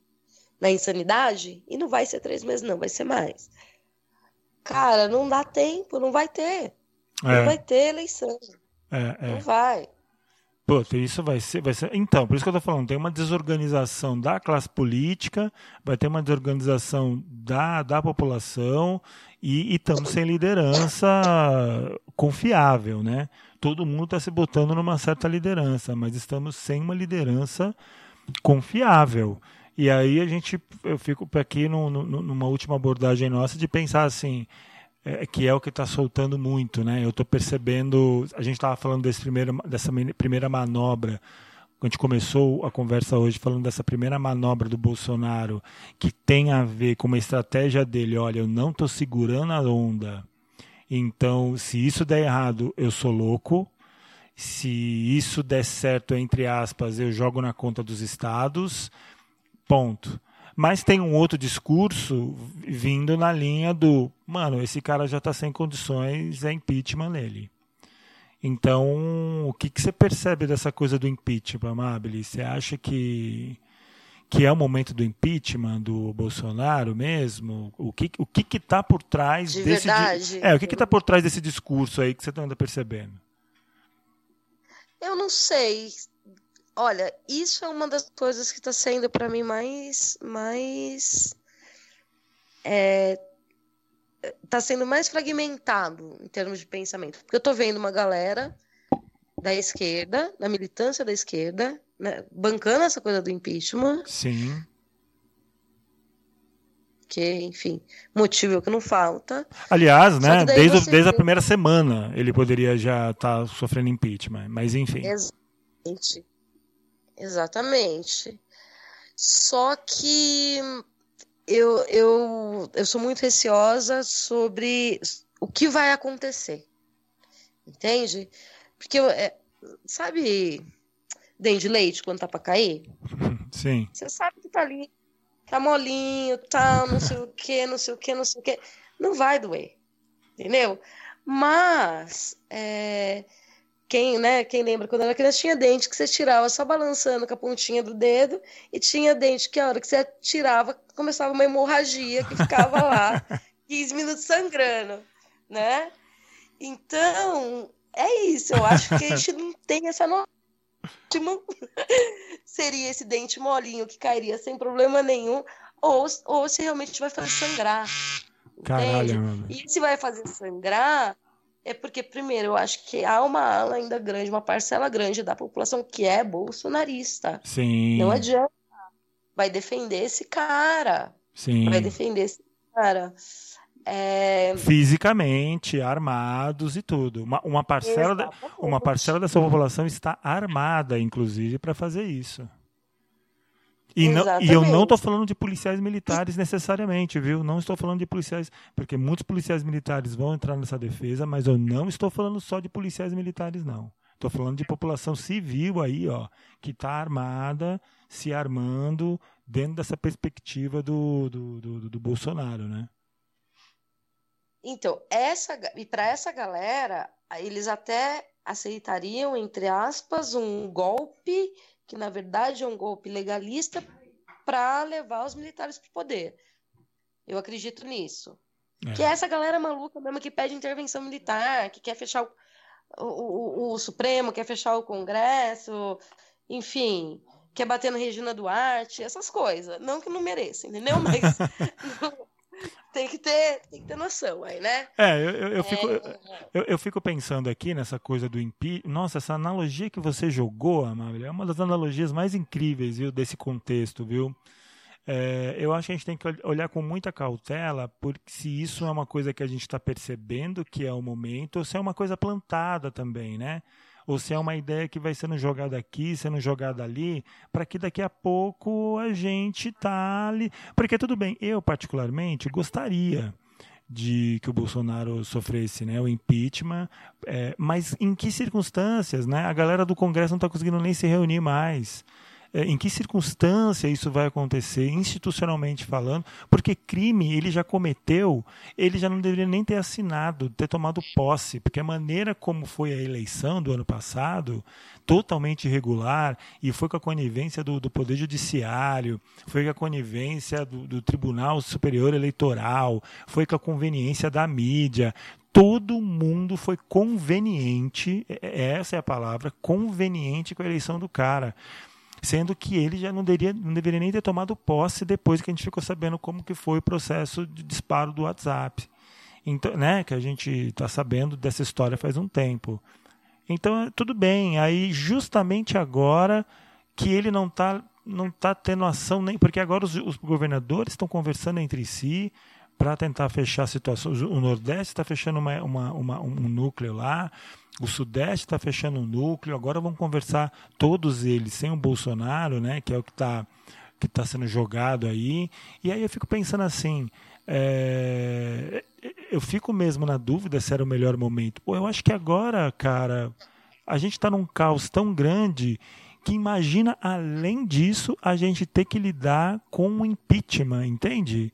na insanidade, e não vai ser três meses, não, vai ser mais. Cara, não dá tempo, não vai ter. É. Não vai ter eleição. É, é. Não vai. Pô, isso vai ser, vai ser. Então, por isso que eu tô falando, tem uma desorganização da classe política, vai ter uma desorganização da, da população e estamos sem liderança confiável, né? Todo mundo está se botando numa certa liderança, mas estamos sem uma liderança confiável. E aí a gente, eu fico aqui no, no, numa última abordagem nossa de pensar assim, é, que é o que está soltando muito, né? Eu estou percebendo, a gente estava falando desse primeiro, dessa primeira manobra, a gente começou a conversa hoje falando dessa primeira manobra do Bolsonaro, que tem a ver com uma estratégia dele, olha, eu não estou segurando a onda, então se isso der errado, eu sou louco, se isso der certo, entre aspas, eu jogo na conta dos estados, Ponto. Mas tem um outro discurso vindo na linha do, mano, esse cara já está sem condições, é impeachment nele. Então, o que, que você percebe dessa coisa do impeachment, Amabile? Você acha que, que é o momento do impeachment do Bolsonaro mesmo? O que o que está por trás de desse verdade. é o que está por trás desse discurso aí que você anda percebendo? Eu não sei Olha, isso é uma das coisas que está sendo para mim mais, mais é, tá sendo mais fragmentado em termos de pensamento, porque eu estou vendo uma galera da esquerda, da militância da esquerda, né, bancando essa coisa do impeachment. Sim. Que, enfim, motivo que não falta. Aliás, né, desde, desde a primeira semana ele poderia já estar tá sofrendo impeachment, mas enfim. Exatamente. Exatamente. Só que eu, eu, eu sou muito receosa sobre o que vai acontecer. Entende? Porque, é, sabe, dente de leite quando tá para cair? Sim. Você sabe que tá ali, tá molinho, tal, não sei o que, não sei o que, não sei o que. Não vai doer, entendeu? Mas, é, quem, né, quem lembra, quando era criança, tinha dente que você tirava só balançando com a pontinha do dedo, e tinha dente que a hora que você tirava, começava uma hemorragia que ficava lá 15 minutos sangrando, né? Então, é isso. Eu acho que a gente não tem essa noção. Seria esse dente molinho que cairia sem problema nenhum, ou, ou se realmente vai fazer sangrar. Caralho, E se vai fazer sangrar, é porque, primeiro, eu acho que há uma ala ainda grande, uma parcela grande da população que é bolsonarista. Sim. Não adianta. Vai defender esse cara. Sim. Vai defender esse cara. É... Fisicamente, armados e tudo. Uma, uma, parcela, da, uma parcela dessa população está armada, inclusive, para fazer isso. E, não, e, eu não estou falando de policiais militares necessariamente, viu? Não estou falando de policiais, porque muitos policiais militares vão entrar nessa defesa, mas eu não estou falando só de policiais militares, não. Estou falando de população civil aí, ó, que está armada, se armando dentro dessa perspectiva do, do, do, do Bolsonaro, né? Então, essa e para essa galera, eles até aceitariam, entre aspas, um golpe que na verdade é um golpe legalista para levar os militares para o poder. Eu acredito nisso. É. Que é essa galera maluca mesmo que pede intervenção militar, que quer fechar o, o, o, o Supremo, quer fechar o Congresso, enfim, quer bater na Regina Duarte, essas coisas. Não que não mereça, entendeu? Mas tem que ter, tem que ter noção aí, né? É, eu, eu, eu fico, é... Eu, eu, fico pensando aqui nessa coisa do impeachment. Nossa, essa analogia que você jogou, Amália, é uma das analogias mais incríveis, viu, desse contexto, viu? É, eu acho que a gente tem que olhar com muita cautela, porque se isso é uma coisa que a gente está percebendo que é o momento, ou se é uma coisa plantada também, né? Ou se é uma ideia que vai sendo jogada aqui, sendo jogada ali, para que daqui a pouco a gente tá ali. Porque tudo bem, eu particularmente gostaria de que o Bolsonaro sofresse né, o impeachment, é, mas em que circunstâncias? Né? A galera do Congresso não está conseguindo nem se reunir mais. É, em que circunstância isso vai acontecer, institucionalmente falando, porque crime ele já cometeu, ele já não deveria nem ter assinado, ter tomado posse, porque a maneira como foi a eleição do ano passado, totalmente irregular, e foi com a conivência do, do Poder Judiciário, foi com a conivência do, do Tribunal Superior Eleitoral, foi com a conveniência da mídia, todo mundo foi conveniente, é, essa é a palavra, conveniente com a eleição do cara sendo que ele já não deveria, não deveria nem ter tomado posse depois que a gente ficou sabendo como que foi o processo de disparo do WhatsApp. Então, né, que a gente está sabendo dessa história faz um tempo. Então, tudo bem. Aí, justamente agora que ele não está não tá tendo ação nem porque agora os, os governadores estão conversando entre si para tentar fechar a situação. O Nordeste está fechando uma, uma, uma, um núcleo lá, o Sudeste está fechando um núcleo, agora vão conversar todos eles sem o Bolsonaro, né, que é o que está que tá sendo jogado aí. E aí eu fico pensando assim, é, eu fico mesmo na dúvida se era o melhor momento. Ou eu acho que agora, cara, a gente está num caos tão grande que imagina, além disso, a gente ter que lidar com o impeachment, entende?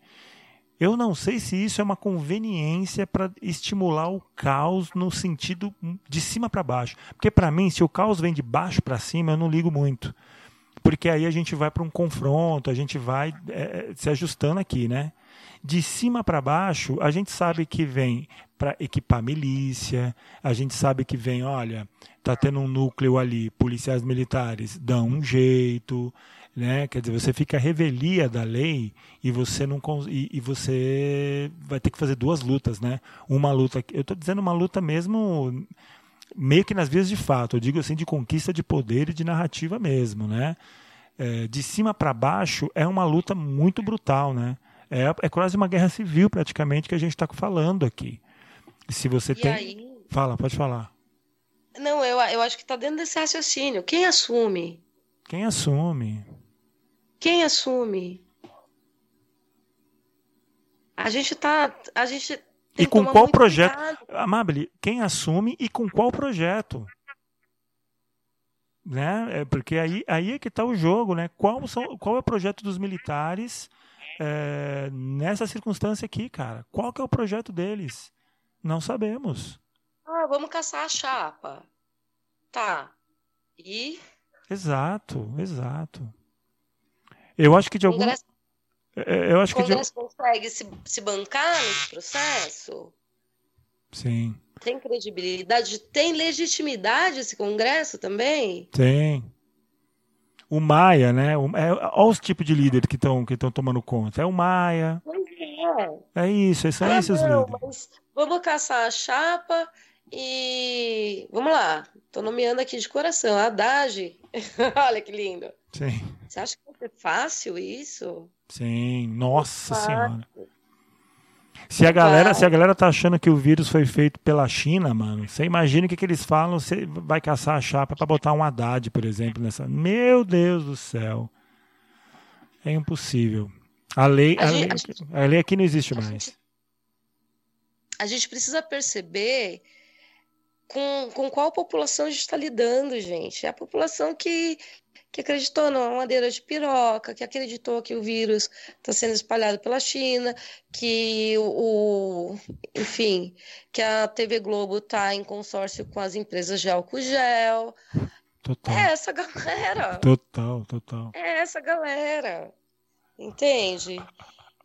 Eu não sei se isso é uma conveniência para estimular o caos no sentido de cima para baixo. Porque, para mim, se o caos vem de baixo para cima, eu não ligo muito. Porque aí a gente vai para um confronto, a gente vai é, se ajustando aqui, né? De cima para baixo, a gente sabe que vem para equipar milícia, a gente sabe que vem, olha, tá tendo um núcleo ali, policiais militares dão um jeito, né? Quer dizer, você fica revelia da lei e você não e, e, você vai ter que fazer duas lutas, né? Uma luta, eu estou dizendo uma luta mesmo meio que nas vias de fato, eu digo assim de conquista de poder e de narrativa mesmo, né? É, de cima para baixo é uma luta muito brutal, né? É, é quase uma guerra civil praticamente que a gente está falando aqui. Se você e tem, aí... fala, pode falar. Não, eu, eu acho que está dentro desse raciocínio. Quem assume? Quem assume? Quem assume? A gente tá. A gente e com qual projeto? Amabile, quem assume e com qual projeto? né? É porque aí, aí é que está o jogo, né? Qual, são, qual é o projeto dos militares é, nessa circunstância aqui, cara? Qual que é o projeto deles? Não sabemos. Ah, vamos caçar a chapa. Tá. E? Exato, exato. Eu acho que de algum. Congresso, é, eu acho que de... consegue se, se bancar nesse processo? Sim. Tem credibilidade? Tem legitimidade esse Congresso também? Tem. O Maia, né? O, é, olha os tipos de líderes que estão que tomando conta. É o Maia. É. É isso, são ah, esses não, líderes. vamos caçar a chapa e. Vamos lá. Tô nomeando aqui de coração. Haddad. olha que lindo. Sim. Você acha que vai ser fácil isso? Sim, nossa senhora. Se a galera, se a galera tá achando que o vírus foi feito pela China, mano, você imagina o que, que eles falam, você vai caçar a chapa para botar um Haddad, por exemplo, nessa. Meu Deus do céu. É impossível. A lei, a, a, lei, gente, a lei, aqui não existe mais. Gente, a gente precisa perceber com, com qual população a gente está lidando, gente. É a população que que acreditou numa madeira de piroca, que acreditou que o vírus está sendo espalhado pela China, que o, enfim, que a TV Globo está em consórcio com as empresas de álcool gel. Total. É essa galera. Total, total. É essa galera. Entende?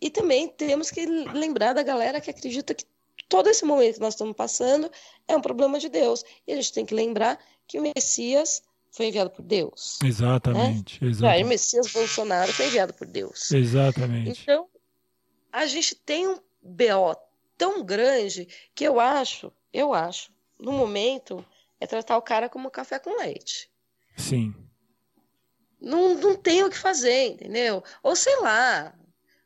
E também temos que lembrar da galera que acredita que todo esse momento que nós estamos passando é um problema de Deus. E a gente tem que lembrar que o Messias foi enviado por Deus. Exatamente. Né? exatamente. O Messias Bolsonaro foi enviado por Deus. Exatamente. Então, a gente tem um BO tão grande que eu acho, eu acho, no momento, é tratar o cara como café com leite. Sim. Não, não tem o que fazer, entendeu? Ou sei lá,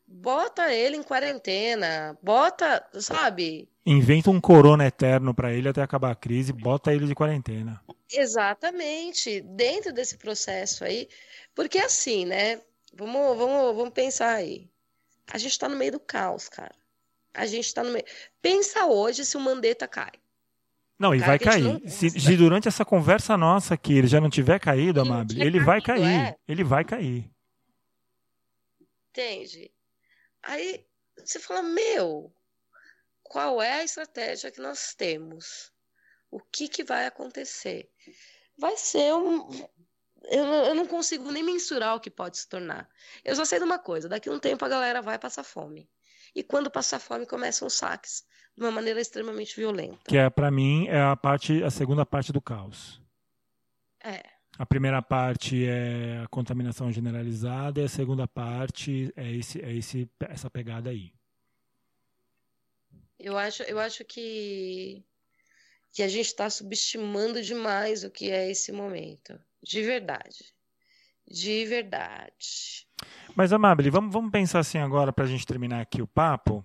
bota ele em quarentena, bota, sabe? Inventa um corona eterno para ele até acabar a crise, bota ele de quarentena. Exatamente, dentro desse processo aí, porque assim, né? Vamos, vamos, vamos pensar aí. A gente está no meio do caos, cara. A gente está no meio. Pensa hoje se o Mandetta cai. Não, e vai cair. Se, se, durante essa conversa nossa aqui ele já não tiver caído, Amable, ele vai cair. É. Ele vai cair. Entende? Aí você fala, meu, qual é a estratégia que nós temos? O que, que vai acontecer? Vai ser um. Eu, eu não consigo nem mensurar o que pode se tornar. Eu só sei de uma coisa: daqui a um tempo a galera vai passar fome. E quando passar fome, começam os saques de uma maneira extremamente violenta. Que é, para mim, é a parte, a segunda parte do caos. É. A primeira parte é a contaminação generalizada e a segunda parte é, esse, é esse, essa pegada aí. Eu acho, eu acho que que a gente está subestimando demais o que é esse momento. De verdade. De verdade. Mas, Amabile, vamos, vamos pensar assim agora, para a gente terminar aqui o papo.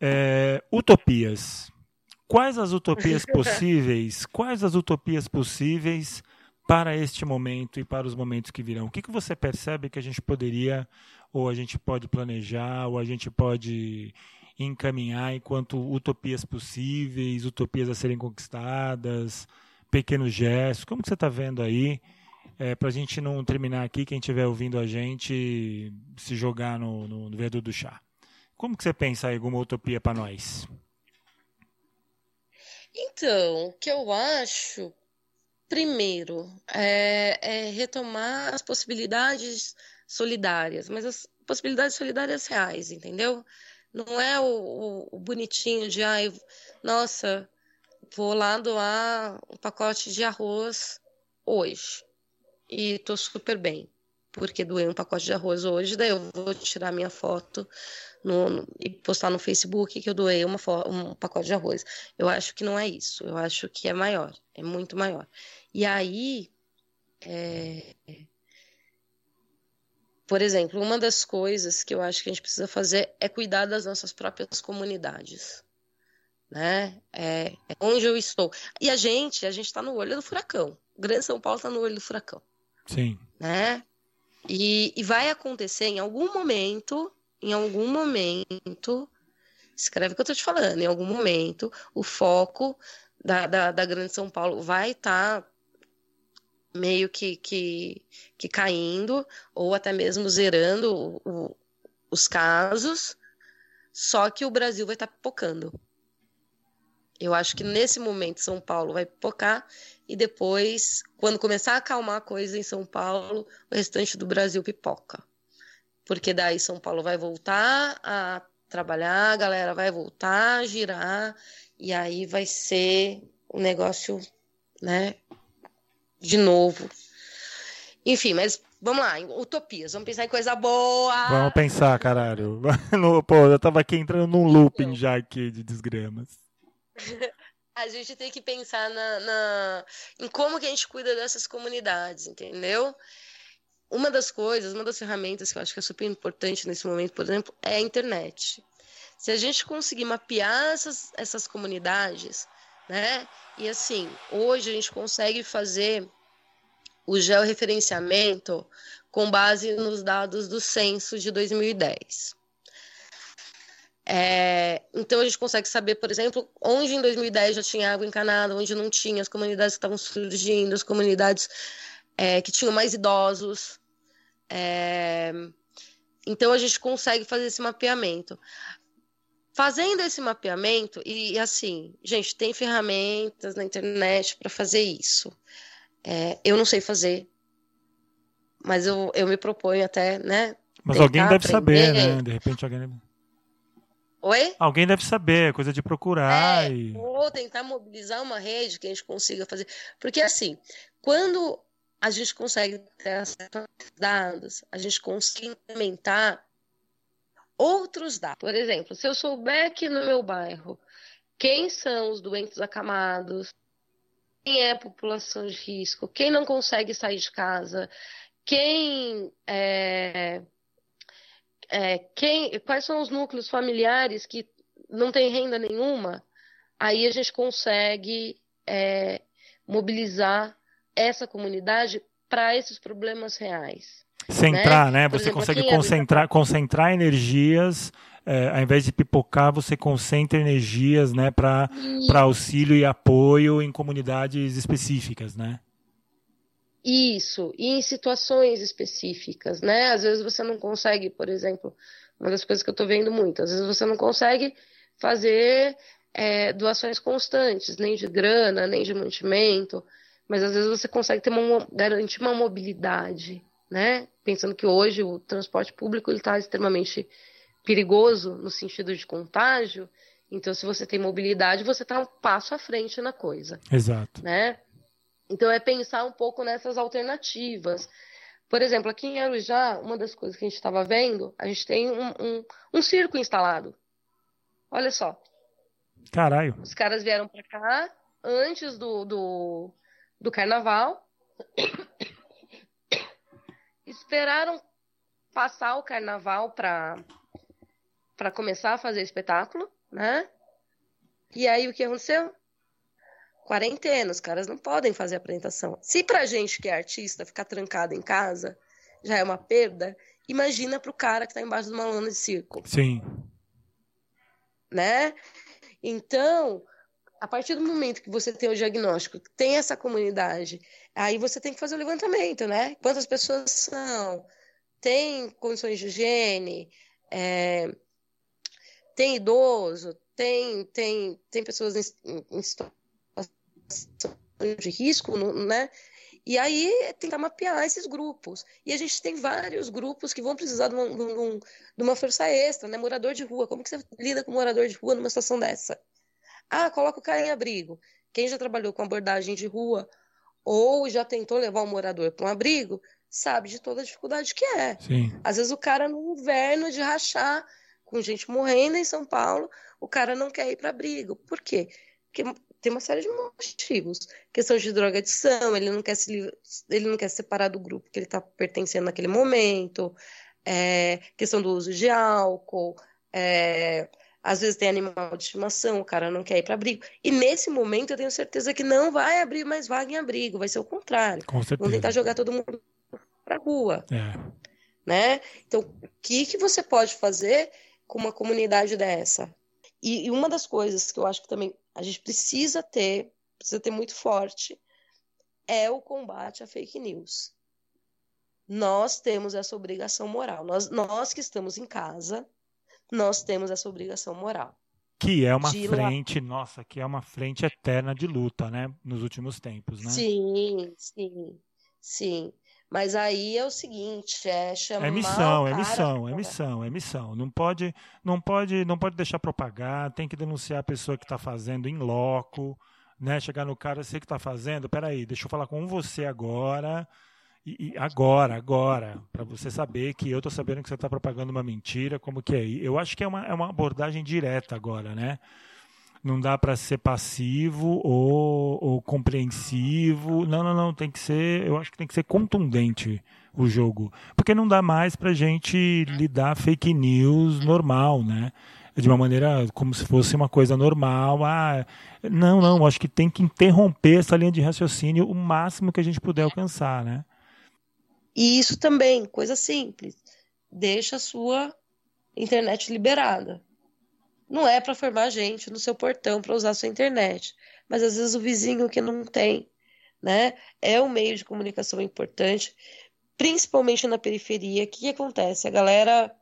É, utopias. Quais as utopias possíveis? Quais as utopias possíveis para este momento e para os momentos que virão? O que, que você percebe que a gente poderia, ou a gente pode planejar, ou a gente pode encaminhar enquanto utopias possíveis, utopias a serem conquistadas, pequenos gestos. Como que você está vendo aí? É, para a gente não terminar aqui, quem estiver ouvindo a gente se jogar no, no, no do chá. Como que você pensa aí alguma utopia para nós? Então, o que eu acho, primeiro, é, é, retomar as possibilidades solidárias, mas as possibilidades solidárias reais, entendeu? Não é o, o, bonitinho de, ai, nossa, vou lá doar um pacote de arroz hoje e tô super bem, porque doei um pacote de arroz hoje, daí eu vou tirar minha foto no, no, e postar no Facebook que eu doei uma, um pacote de arroz. Eu acho que não é isso, eu acho que é maior, é muito maior. E aí, é, por exemplo, uma das coisas que eu acho que a gente precisa fazer é cuidar das nossas próprias comunidades. Né? É, é onde eu estou. E a gente, a gente está no olho do furacão. O Grande São Paulo está no olho do furacão. Sim. Né? E, e vai acontecer em algum momento, em algum momento, escreve o que eu estou te falando, em algum momento, o foco da, da, da Grande São Paulo vai estar tá meio que, que, que caindo, ou até mesmo zerando o, os casos, só que o Brasil vai estar tá pipocando. Eu acho que nesse momento São Paulo vai pipocar e depois, quando começar a acalmar a coisa em São Paulo, o restante do Brasil pipoca. Porque daí São Paulo vai voltar a trabalhar, a galera vai voltar a girar, e aí vai ser o um negócio, né, de novo. Enfim, mas vamos lá, utopias, vamos pensar em coisa boa. Vamos pensar, caralho. Pô, eu tava aqui entrando num looping já aqui de desgramas. a gente tem que pensar na, na, em como que a gente cuida dessas comunidades, entendeu? Uma das coisas, uma das ferramentas que eu acho que é super importante nesse momento, por exemplo, é a internet. Se a gente conseguir mapear essas, essas comunidades, né? E assim, hoje a gente consegue fazer o georreferenciamento com base nos dados do censo de 2010. É, então a gente consegue saber, por exemplo, onde em 2010 já tinha água encanada, onde não tinha, as comunidades que estavam surgindo, as comunidades é, que tinham mais idosos. É, então a gente consegue fazer esse mapeamento. Fazendo esse mapeamento, e assim, gente, tem ferramentas na internet para fazer isso. É, eu não sei fazer, mas eu, eu me proponho até, né? Mas alguém deve aprender. saber, né? De repente alguém. Oi? Alguém deve saber, é coisa de procurar. É, e... Ou tentar mobilizar uma rede que a gente consiga fazer. Porque assim, quando a gente consegue ter acesso dados, a gente consegue implementar outros dados. Por exemplo, se eu souber que no meu bairro quem são os doentes acamados, quem é a população de risco, quem não consegue sair de casa, quem é, é, quem, quais são os núcleos familiares que não têm renda nenhuma, aí a gente consegue é, mobilizar essa comunidade para esses problemas reais. Centrar, né? né? Você exemplo, consegue concentrar, concentrar energias, é, ao invés de pipocar, você concentra energias né, para auxílio e apoio em comunidades específicas, né? Isso, e em situações específicas, né? Às vezes você não consegue, por exemplo, uma das coisas que eu estou vendo muito, às vezes você não consegue fazer é, doações constantes, nem de grana, nem de mantimento, mas às vezes você consegue ter uma, garantir uma mobilidade, né? Pensando que hoje o transporte público está extremamente perigoso no sentido de contágio, então se você tem mobilidade, você está um passo à frente na coisa. Exato. Né? Então é pensar um pouco nessas alternativas. Por exemplo, aqui em Arujá, uma das coisas que a gente estava vendo, a gente tem um, um, um circo instalado. Olha só. Caralho. Os caras vieram para cá antes do, do, do carnaval esperaram passar o carnaval para começar a fazer espetáculo, né? E aí o que aconteceu? Quarentena, os caras não podem fazer apresentação. Se pra gente que é artista ficar trancado em casa já é uma perda, imagina pro cara que tá embaixo de uma lona de circo. Sim. Né? Então, a partir do momento que você tem o diagnóstico, tem essa comunidade, aí você tem que fazer o levantamento, né? Quantas pessoas são? Tem condições de higiene? É, tem idoso? Tem, tem, tem pessoas em, em situação de risco, né? E aí tentar mapear esses grupos. E a gente tem vários grupos que vão precisar de uma, de uma, de uma força extra, né? Morador de rua. Como que você lida com morador de rua numa situação dessa? Ah, coloca o cara em abrigo. Quem já trabalhou com abordagem de rua ou já tentou levar um morador para um abrigo, sabe de toda a dificuldade que é. Sim. Às vezes o cara no inverno de rachar com gente morrendo em São Paulo, o cara não quer ir para abrigo. Por quê? Porque tem uma série de motivos. Questão de drogadição, ele não quer se ele não quer se separar do grupo que ele está pertencendo naquele momento. É, questão do uso de álcool, é, às vezes tem animal de estimação, o cara não quer ir para abrigo. E nesse momento eu tenho certeza que não vai abrir mais vaga em abrigo, vai ser o contrário. Com certeza. Vão tentar jogar todo mundo para rua. É. Né? Então, o que, que você pode fazer com uma comunidade dessa? E, e uma das coisas que eu acho que também a gente precisa ter, precisa ter muito forte, é o combate à fake news. Nós temos essa obrigação moral. Nós, nós que estamos em casa, nós temos essa obrigação moral. Que é uma frente, lá... nossa, que é uma frente eterna de luta, né? Nos últimos tempos, né? Sim, sim, sim. Mas aí é o seguinte, é chamar É missão, é missão, é missão, é missão. Não pode, não pode, não pode deixar propagar, tem que denunciar a pessoa que está fazendo em loco, né? Chegar no cara, você que está fazendo, peraí, deixa eu falar com você agora, e, e agora, agora, para você saber que eu estou sabendo que você está propagando uma mentira, como que é. Eu acho que é uma, é uma abordagem direta agora, né? Não dá para ser passivo ou, ou compreensivo. Não, não, não. Tem que ser. Eu acho que tem que ser contundente o jogo, porque não dá mais para gente lidar fake news normal, né? de uma maneira como se fosse uma coisa normal. Ah, não, não, acho que tem que interromper essa linha de raciocínio o máximo que a gente puder alcançar, né? E isso também, coisa simples, deixa a sua internet liberada. Não é para formar gente no seu portão para usar a sua internet, mas às vezes o vizinho que não tem, né? É um meio de comunicação importante, principalmente na periferia. O que acontece? A galera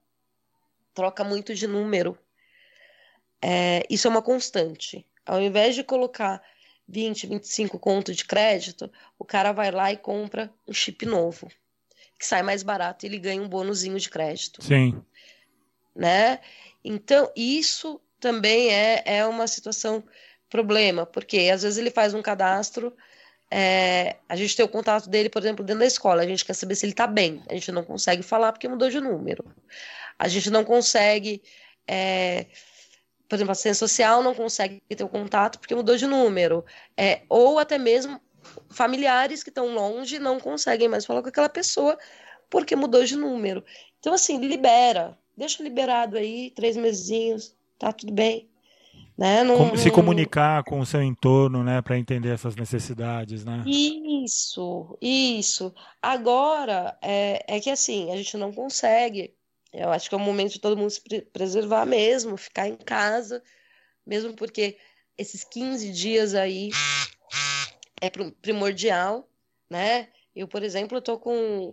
troca muito de número. É, isso é uma constante. Ao invés de colocar 20, 25 conto de crédito, o cara vai lá e compra um chip novo que sai mais barato e ele ganha um bônusinho de crédito. Sim. Né? Então, isso também é, é uma situação problema, porque às vezes ele faz um cadastro, é, a gente tem o contato dele, por exemplo, dentro da escola, a gente quer saber se ele está bem, a gente não consegue falar porque mudou de número. A gente não consegue, é, por exemplo, a ciência social não consegue ter o contato porque mudou de número. É, ou até mesmo familiares que estão longe não conseguem mais falar com aquela pessoa porque mudou de número. Então, assim, libera. Deixa liberado aí, três mesinhos, tá tudo bem. Né? Não, se comunicar com o seu entorno, né, para entender essas necessidades, né? Isso, isso. Agora é, é que assim a gente não consegue. Eu acho que é o momento de todo mundo se preservar mesmo, ficar em casa, mesmo porque esses 15 dias aí é primordial, né? Eu, por exemplo, estou com,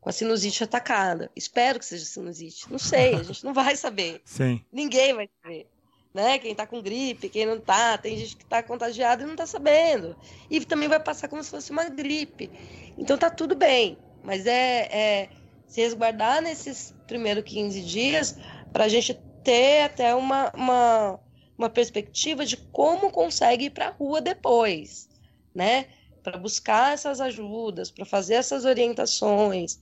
com a sinusite atacada. Espero que seja sinusite. Não sei, a gente não vai saber. Sim. Ninguém vai saber. Né? Quem está com gripe, quem não está, tem gente que está contagiada e não está sabendo. E também vai passar como se fosse uma gripe. Então tá tudo bem. Mas é, é se resguardar nesses primeiros 15 dias para a gente ter até uma, uma, uma perspectiva de como consegue ir para a rua depois né? Para buscar essas ajudas, para fazer essas orientações,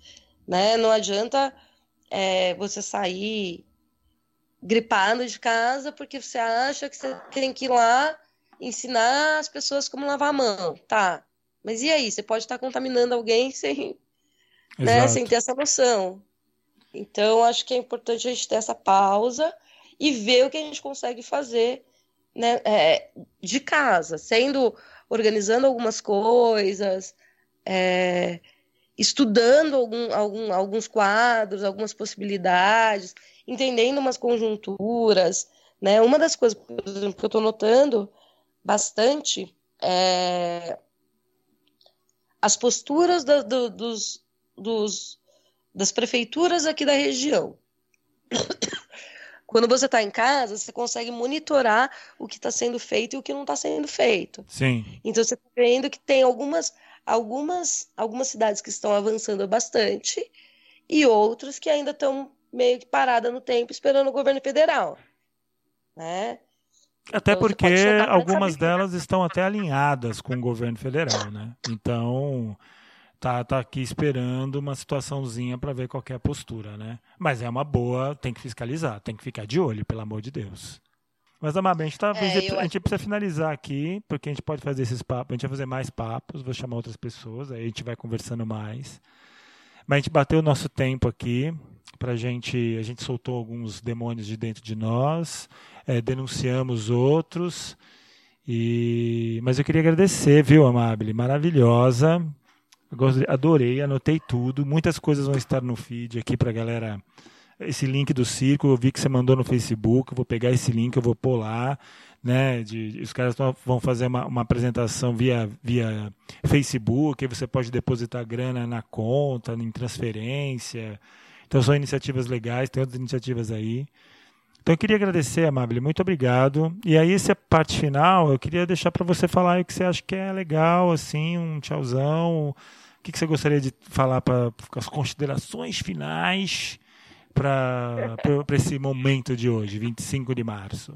né? Não adianta é, você sair gripado de casa porque você acha que você tem que ir lá ensinar as pessoas como lavar a mão, tá? Mas e aí? Você pode estar contaminando alguém sem, né, sem ter essa noção. Então, acho que é importante a gente ter essa pausa e ver o que a gente consegue fazer né, é, de casa, sendo organizando algumas coisas, é, estudando algum, algum, alguns quadros, algumas possibilidades, entendendo umas conjunturas. Né? Uma das coisas exemplo, que eu estou notando bastante é as posturas da, do, dos, dos, das prefeituras aqui da região. Quando você está em casa, você consegue monitorar o que está sendo feito e o que não está sendo feito. Sim. Então você está vendo que tem algumas, algumas, algumas cidades que estão avançando bastante e outras que ainda estão meio que paradas no tempo esperando o governo federal. Né? Até então, porque algumas delas estão até alinhadas com o governo federal, né? Então, tá, tá aqui esperando uma situaçãozinha para ver qual é a postura, né? Mas é uma boa, tem que fiscalizar, tem que ficar de olho, pelo amor de Deus. Mas, Amabel, a gente, tá, é, a gente, a gente precisa finalizar aqui, porque a gente pode fazer esses papos, a gente vai fazer mais papos, vou chamar outras pessoas, aí a gente vai conversando mais. Mas a gente bateu o nosso tempo aqui, pra gente, a gente soltou alguns demônios de dentro de nós, é, denunciamos outros, e mas eu queria agradecer, viu, Amabile? Maravilhosa. Adorei, anotei tudo. Muitas coisas vão estar no feed aqui para galera. Esse link do circo, eu vi que você mandou no Facebook. Vou pegar esse link, eu vou pôr lá. né? De, os caras vão fazer uma, uma, apresentação via, via Facebook, aí você pode depositar grana na conta, em transferência. Então são iniciativas legais, tem outras iniciativas aí. Então eu queria agradecer, Amable, muito obrigado. E aí essa parte final, eu queria deixar para você falar o que você acha que é legal, assim, um tchauzão. O que, que você gostaria de falar para as considerações finais para esse momento de hoje, 25 de março?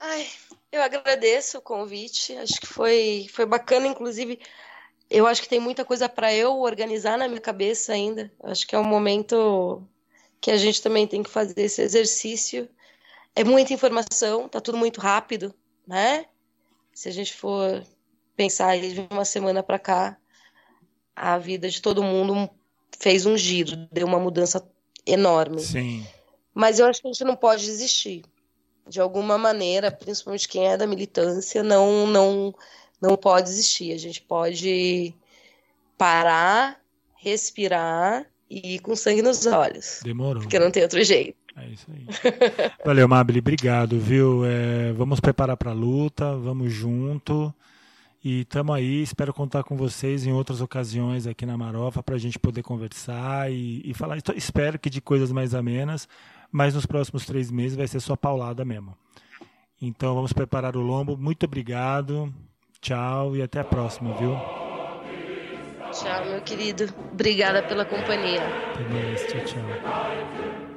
Ai, eu agradeço o convite. Acho que foi, foi bacana, inclusive. Eu acho que tem muita coisa para eu organizar na minha cabeça ainda. Acho que é um momento que a gente também tem que fazer esse exercício. É muita informação, tá tudo muito rápido, né? Se a gente for pensar de uma semana para cá, a vida de todo mundo fez um giro, deu uma mudança enorme. Sim. Mas eu acho que a gente não pode desistir. De alguma maneira, principalmente quem é da militância, não não não pode desistir. A gente pode parar, respirar e ir com sangue nos olhos. Demorou. Porque não tem outro jeito. É isso aí. Valeu, Mabel, obrigado, viu? É, vamos preparar para a luta, vamos junto. E estamos aí, espero contar com vocês em outras ocasiões aqui na Marofa para a gente poder conversar e, e falar. Espero que de coisas mais amenas, mas nos próximos três meses vai ser só paulada mesmo. Então vamos preparar o lombo. Muito obrigado, tchau e até a próxima, viu? Tchau, meu querido. Obrigada pela companhia. Até mais, tchau, tchau.